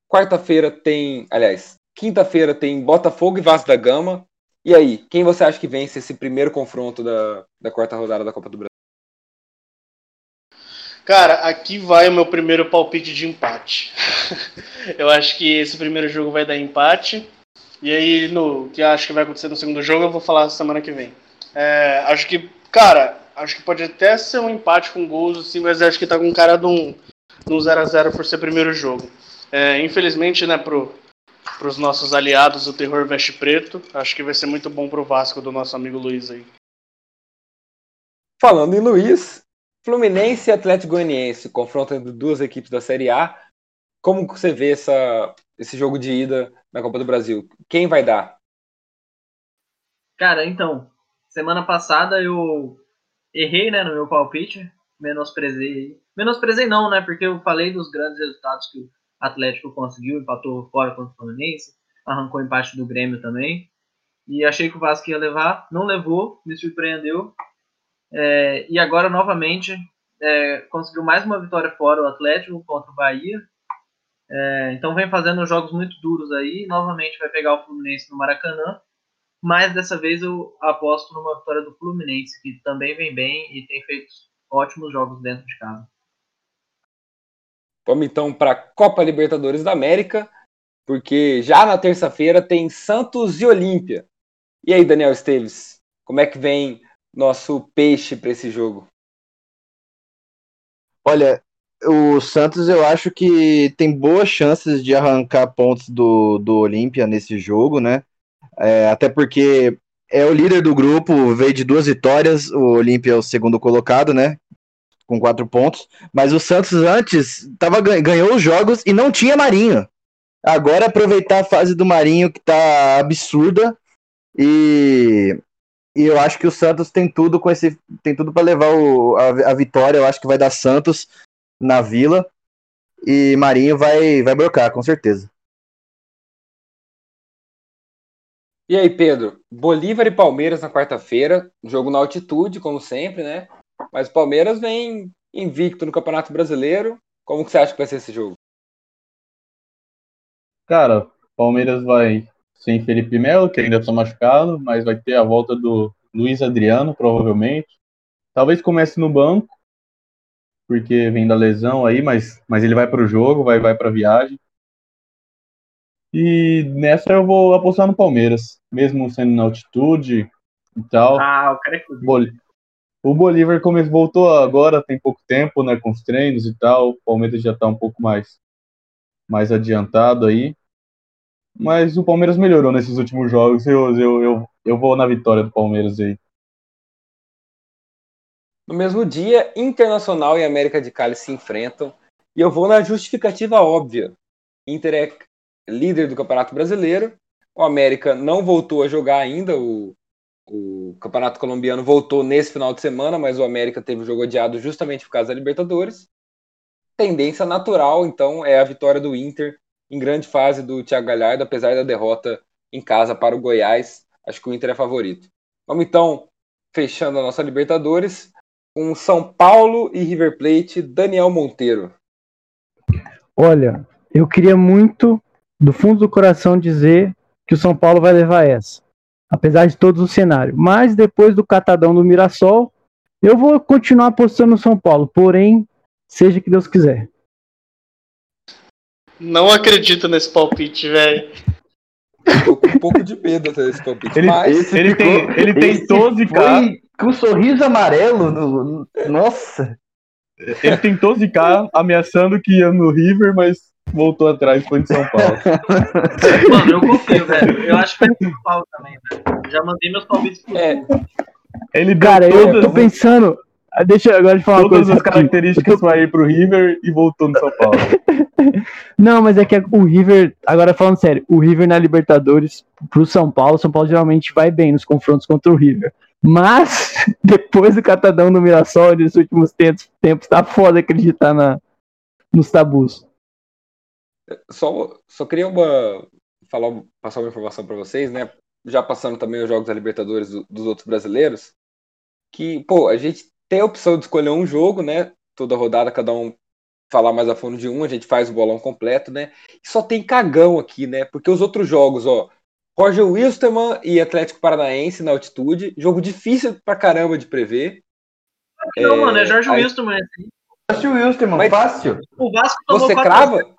Quarta-feira tem, aliás, quinta-feira tem Botafogo e Vasco da Gama. E aí, quem você acha que vence esse primeiro confronto da, da quarta rodada da Copa do Brasil? Cara, aqui vai o meu primeiro palpite de empate. eu acho que esse primeiro jogo vai dar empate. E aí, no que acho que vai acontecer no segundo jogo, eu vou falar semana que vem. É, acho que, cara, acho que pode até ser um empate com gols, assim, mas acho que tá com cara de um, de um 0x0 por ser primeiro jogo. É, infelizmente, né, pro, pros nossos aliados, o terror veste preto. Acho que vai ser muito bom pro Vasco do nosso amigo Luiz aí. Falando em Luiz, Fluminense e Atlético Goianiense, confronto entre duas equipes da Série A. Como você vê essa, esse jogo de ida na Copa do Brasil? Quem vai dar? Cara, então, semana passada eu errei, né, no meu palpite, menosprezei. Menosprezei não, né, porque eu falei dos grandes resultados que o Atlético conseguiu, empatou fora contra o Fluminense, arrancou empate do Grêmio também. E achei que o Vasco ia levar, não levou, me surpreendeu. É, e agora, novamente, é, conseguiu mais uma vitória fora o Atlético contra o Bahia. É, então vem fazendo jogos muito duros aí. Novamente vai pegar o Fluminense no Maracanã. Mas dessa vez eu aposto numa vitória do Fluminense, que também vem bem e tem feito ótimos jogos dentro de casa. Vamos então para a Copa Libertadores da América, porque já na terça-feira tem Santos e Olímpia. E aí, Daniel Esteves, como é que vem nosso peixe para esse jogo? Olha, o Santos eu acho que tem boas chances de arrancar pontos do, do Olímpia nesse jogo, né? É, até porque é o líder do grupo, veio de duas vitórias, o Olímpia é o segundo colocado, né? Com quatro pontos. Mas o Santos antes tava, ganhou os jogos e não tinha Marinho. Agora aproveitar a fase do Marinho que tá absurda e e eu acho que o Santos tem tudo com esse. Tem tudo para levar o, a, a, vitória. Eu acho que vai dar Santos na vila. E Marinho vai, vai brocar, com certeza. E aí, Pedro? Bolívar e Palmeiras na quarta-feira. Jogo na altitude, como sempre, né? Mas o Palmeiras vem invicto no Campeonato Brasileiro. Como que você acha que vai ser esse jogo? Cara, Palmeiras vai sem Felipe Melo, que ainda está machucado, mas vai ter a volta do Luiz Adriano, provavelmente. Talvez comece no banco, porque vem da lesão aí, mas, mas ele vai para o jogo, vai, vai para a viagem. E nessa eu vou apostar no Palmeiras, mesmo sendo na altitude e tal. Ah, o cara é Bol O Bolívar come... voltou agora, tem pouco tempo, né, com os treinos e tal. O Palmeiras já está um pouco mais, mais adiantado aí. Mas o Palmeiras melhorou nesses últimos jogos. Eu, eu, eu, eu vou na vitória do Palmeiras aí. No mesmo dia, Internacional e América de Cali se enfrentam. E eu vou na justificativa óbvia. Inter é líder do Campeonato Brasileiro. O América não voltou a jogar ainda. O, o Campeonato Colombiano voltou nesse final de semana, mas o América teve o jogo adiado justamente por causa da Libertadores. Tendência natural, então, é a vitória do Inter em grande fase do Thiago Galhardo, apesar da derrota em casa para o Goiás. Acho que o Inter é favorito. Vamos então, fechando a nossa Libertadores, com São Paulo e River Plate, Daniel Monteiro. Olha, eu queria muito, do fundo do coração, dizer que o São Paulo vai levar essa. Apesar de todos os cenários. Mas depois do catadão do Mirassol, eu vou continuar apostando no São Paulo. Porém, seja que Deus quiser. Não acredito nesse palpite, velho. Tô com um pouco de medo até desse palpite. Ele, mas esse ele tem, ele tem esse 12k. Foi com um sorriso amarelo. no- no- nossa. Ele tem 12k ameaçando que ia no River, mas voltou atrás, foi em São Paulo. Mano, eu confio, velho. Eu acho que vai ser São Paulo também, velho. Já mandei meus palpites pro É, Ele Cara, eu todas, tô pensando. ah, Deixa eu agora te falar uma todas coisa. as rapidinho. características para ir pro River e voltou no São Paulo. Não, mas é que o River, agora falando sério, o River na Libertadores pro São Paulo, São Paulo geralmente vai bem nos confrontos contra o River. Mas, depois do catadão do Mirassol, nesses últimos tempos, tempos tá foda acreditar na, nos tabus. Só, só queria uma, falar, passar uma informação para vocês, né? Já passando também os jogos da Libertadores do- dos outros brasileiros, que, pô, a gente tem a opção de escolher um jogo, né? Toda rodada, cada um falar mais a fundo de um, a gente faz o bolão completo, né? E só tem cagão aqui, né? Porque os outros jogos, ó, Roger Wilstermann e Atlético Paranaense na altitude, jogo difícil pra caramba de prever. Não, É, mano, é Jorge aí- Wilson, mano. Mas- Fácil. O Vasco tomou Você 4 crava?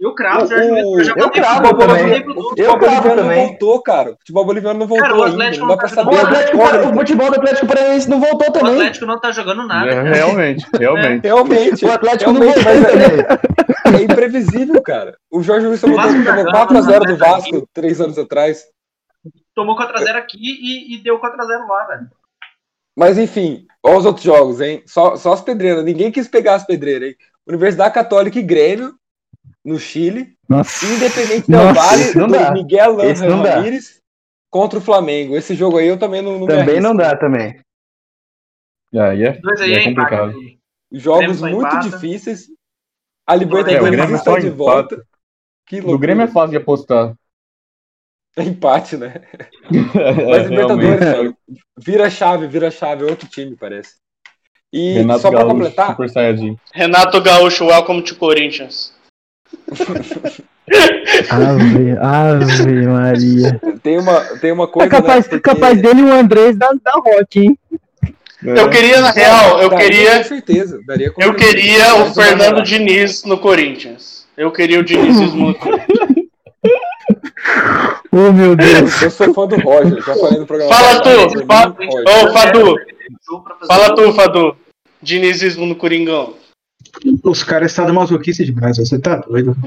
Eu cravo, O- Jorge Wilson. Eu o- cravo Dudu, também. O futebol cravo boliviano não também. voltou, cara. O futebol boliviano não voltou Cara, o ainda. Atlético Não dá não pra tá saber. O, Atlético, o futebol do Atlético Paranaense não voltou O também. Atlético não tá jogando nada, É, cara. realmente, realmente. Realmente. O Atlético não voltou mas também. é, é imprevisível, cara. O Jorge Wilson O Vasco tomou jogava, 4x0 do né, Vasco três anos atrás. Tomou 4x0 aqui e, e deu 4x0 lá, velho. Mas enfim, olha os outros jogos, hein? Só, só as pedreiras. Ninguém quis pegar as pedreiras, hein? Universidade Católica e Grêmio, no Chile. Nossa. Independente Del Nossa, Valle, esse não do dá. Miguel. Ramírez contra o Flamengo. Esse jogo aí eu também não, não Também não dá também. Aí é, Dois aí é é empate. complicado. Jogos Grêmio só muito empata. difíceis. A É, o Libertadores Grêmio está de empata. volta. Que loucura. Grêmio é fácil de apostar. É empate, né? É, Mas Libertadores, realmente. mano, vira chave, vira chave, é outro time, parece. E Renato só pra Gaúcho, completar. Renato Gaúcho, welcome to Corinthians. Ave, ave Maria. tem uma, tem uma É coisa. capaz, né, porque- capaz dele e o Andrés da, da Rock, hein? Eu queria, na real, eu Daria queria, Com certeza. Daria com eu queria o Fernando Diniz no Corinthians. Eu queria o Dinizismo no Corinthians. Oh, meu Deus. Eu sou fã do Roger, já falei no programa. Fala tu, Roger. Ô, Fadu, fala tu, Fadu. Dinizismo no Coringão. Os caras estão masoquista demais, você tá doido.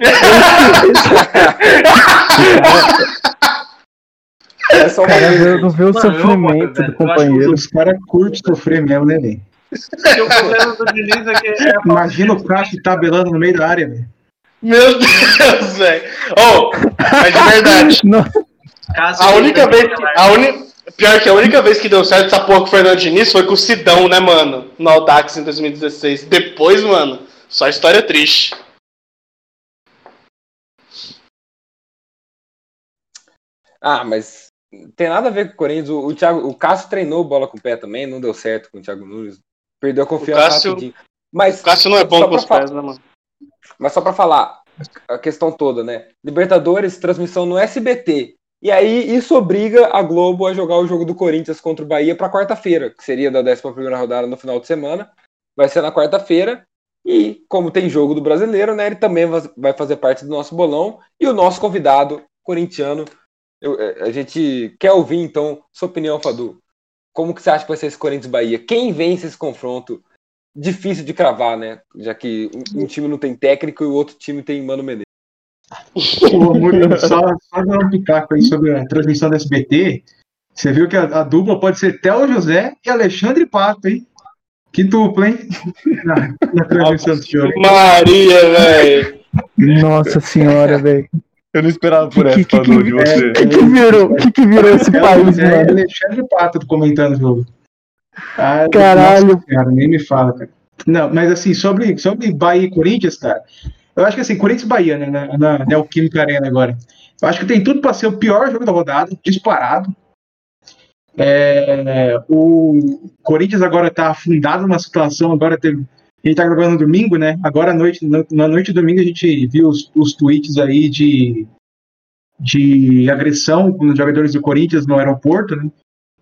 É só uma eu não vê o eu sofrimento do. Eu acho companheiro. Os caras curtem sofrer mesmo, né, velho? do é Imagina o Cássio tabelando no meio da área, velho. Meu Deus, velho. Ô, mas de verdade. Não, A única vez que. A uni... Pior que a única vez que deu certo essa porra com o Fernando Diniz foi com o Sidão, né, mano? No Audax em 2016. Depois, mano, só história triste. Ah, mas tem nada a ver com o Corinthians. O, o, Thiago, o Cássio treinou bola com o pé também, não deu certo com o Thiago Nunes. Perdeu a confiança O Cássio- rapidinho. Mas, O Cássio não é bom com os pés, né, mano? mas só pra falar a questão toda, né? Libertadores, transmissão no SBT. E aí isso obriga a Globo a jogar o jogo do Corinthians contra o Bahia pra quarta-feira, que seria da 11ª rodada no final de semana. Vai ser na quarta-feira. E como tem jogo do brasileiro, né? Ele também va- vai fazer parte do nosso bolão. E o nosso convidado, corintiano, eu- eh, a gente quer ouvir então sua opinião, Fadu. Como que você acha que vai ser esse Corinthians Bahia? Quem vence esse confronto? Difícil de cravar, né? Já que um time não tem técnico e o outro time tem Mano Menezes. Murilo, só, só dar um pitaco aí sobre a transmissão do SBT. Você viu que a, a dupla pode ser Théo José e Alexandre Pato, hein? Que dupla, hein? Na, na transmissão do. Maria, velho. Nossa senhora, velho. Eu não esperava por Que- essa, que- que- de você. O que, que virou? O que, que virou esse país, é mano? Alexandre Pato comentando o jogo. Ah, Caralho. nossa senhora, nem me fala, cara. Não, mas assim, sobre, sobre Bahia e Corinthians, cara, eu acho que assim, Corinthians Bahia, né, na, na Neoquímica Arena agora, eu acho que tem tudo para ser o pior jogo da rodada, disparado. É, o Corinthians agora tá afundado numa situação, agora teve. A gente tá gravando no domingo, né? Agora à noite, na, noite de domingo, a gente viu os, os tweets aí de, de agressão com os jogadores do Corinthians no aeroporto, né?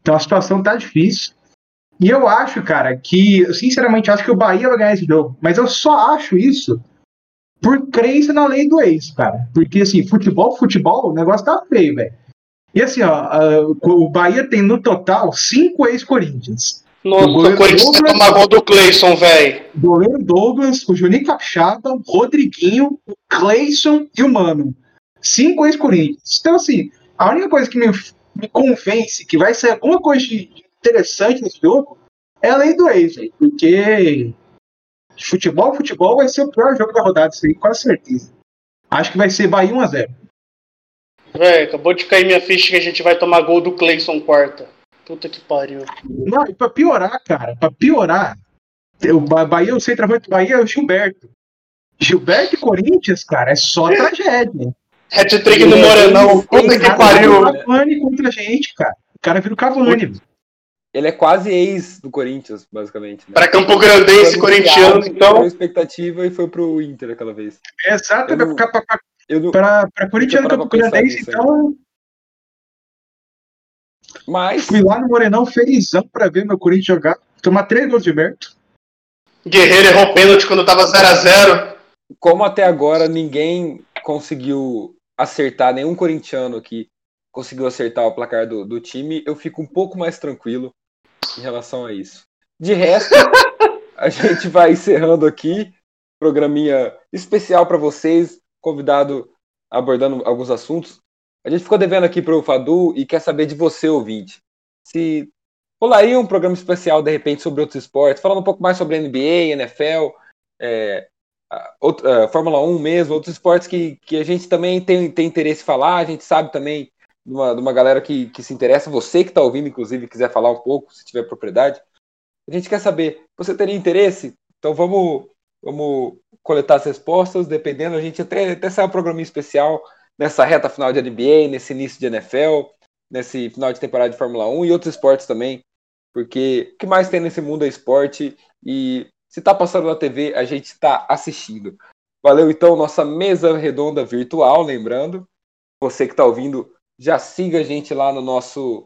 Então a situação tá difícil. E eu acho, cara, que, sinceramente, acho que o Bahia vai ganhar esse jogo. Mas eu só acho isso por crença na lei do ex, cara. Porque, assim, futebol, futebol, o negócio tá feio, velho. E assim, ó, a- o Bahia tem no total cinco ex-Corinthians. O Nossa, goleiro o Corinthians Douglas- tomar gol do Cleison, velho. Goleiro Douglas, o Juninho Capixaba, o Rodriguinho, o Cleison e o Mano. Cinco ex-Corinthians. Então, assim, a única coisa que me, me convence que vai ser alguma coisa de interessante nesse jogo é a lei do ex, velho. Porque futebol, futebol vai ser o pior jogo da rodada, isso aí, com certeza. Acho que vai ser Bahia 1x0. Velho, acabou de cair minha ficha que a gente vai tomar gol do Cleison quarta. Puta que pariu. Não, e pra piorar, cara, pra piorar, o Ba- Bahia, o centroavante do Bahia é o Gilberto. Gilberto e Corinthians, cara, é só tragédia. Hat-trick no Morenão. Puta que pariu. o Cavani contra a gente, cara. O cara vira o Cavani. Ele é quase ex do Corinthians, basicamente. Né? Pra Campo Grandense, Foi corintiano, então. Foi expectativa e foi pro Inter aquela vez. Exato, pra corintiano Campo Grandense, aí. então Mas, fui lá no Morenão felizão pra ver meu Corinthians jogar. Tomar três gols de Gilberto. Guerreiro errou pênalti quando tava 0x0. como até agora ninguém conseguiu acertar, nenhum corintiano aqui conseguiu acertar o placar do, do time, eu fico um pouco mais tranquilo em relação a isso. De resto, a gente vai encerrando aqui, programinha especial para vocês, convidado abordando alguns assuntos. A gente ficou devendo aqui para o Fadu e quer saber de você, ouvinte. Se rolaria um programa especial, de repente, sobre outros esportes, falando um pouco mais sobre NBA, NFL, é, outra- a Fórmula 1 mesmo, outros esportes que, que a gente também tem, tem interesse em falar, a gente sabe também de uma, de uma galera que, que se interessa, você que está ouvindo, inclusive, quiser falar um pouco, se tiver propriedade. A gente quer saber, você teria interesse? Então vamos, vamos coletar as respostas, dependendo, a gente até, até sai um programinha especial nessa reta final de NBA, nesse início de NFL, nesse final de temporada de Fórmula 1 e outros esportes também, porque o que mais tem nesse mundo é esporte e se tá passando na TV, a gente está assistindo. Valeu então nossa mesa redonda virtual, lembrando, você que está ouvindo, já siga a gente lá no nosso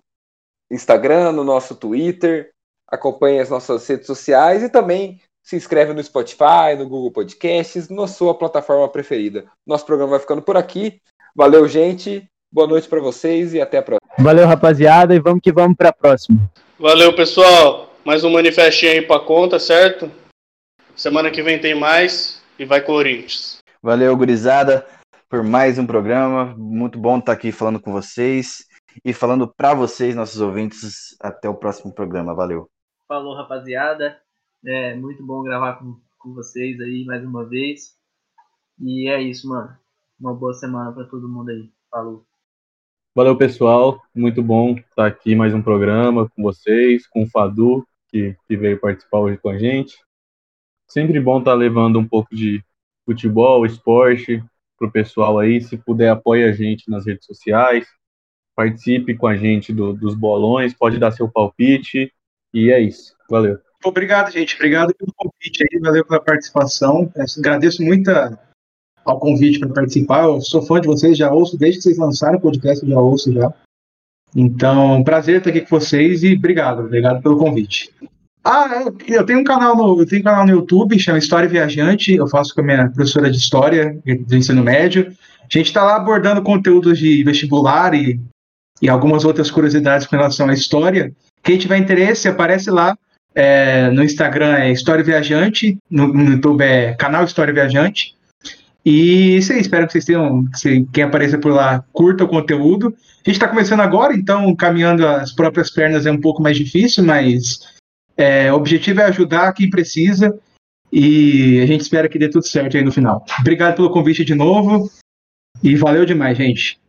Instagram, no nosso Twitter, acompanhe as nossas redes sociais e também se inscreve no Spotify, no Google Podcasts, na sua plataforma preferida. Nosso programa vai ficando por aqui. Valeu, gente. Boa noite para vocês e até a próxima. Valeu, rapaziada, e vamos que vamos pra próxima. Valeu, pessoal. Mais um manifestinho aí pra conta, certo? Semana que vem tem mais e vai Corinthians. Valeu, gurizada, por mais um programa. Muito bom estar aqui falando com vocês e falando para vocês, nossos ouvintes. Até o próximo programa. Valeu. Falou, rapaziada. É muito bom gravar com, com vocês aí mais uma vez. E é isso, mano. Uma boa semana pra todo mundo aí. Falou. Valeu, pessoal. Muito bom estar aqui mais um programa com vocês, com o Fadu, que, que veio participar hoje com a gente. Sempre bom estar levando um pouco de futebol, esporte pro pessoal aí. Se puder, apoie a gente nas redes sociais. Participe com a gente do- dos bolões, pode dar seu palpite. E é isso. Valeu. Obrigado, gente. Obrigado pelo convite aí. Valeu pela participação. Agradeço muito a- ao convite para participar. Eu sou fã de vocês, já ouço desde que vocês lançaram o podcast, já ouço já. Então, prazer estar aqui com vocês e obrigado, obrigado pelo convite. Ah, eu- eu tenho um canal no, eu tenho um canal no YouTube, chama História Viajante. Eu faço com a minha professora de História do ensino médio. A gente está lá abordando conteúdos de vestibular e, e algumas outras curiosidades com relação à história. Quem tiver interesse, aparece lá. É, no Instagram é História Viajante, no, no YouTube é canal História Viajante. E isso aí, espero que vocês tenham, que quem apareça por lá, curta o conteúdo. A gente está começando agora, então caminhando as próprias pernas é um pouco mais difícil, mas É, o objetivo é ajudar quem precisa e a gente espera que dê tudo certo aí no final. Obrigado pelo convite de novo e valeu demais, gente.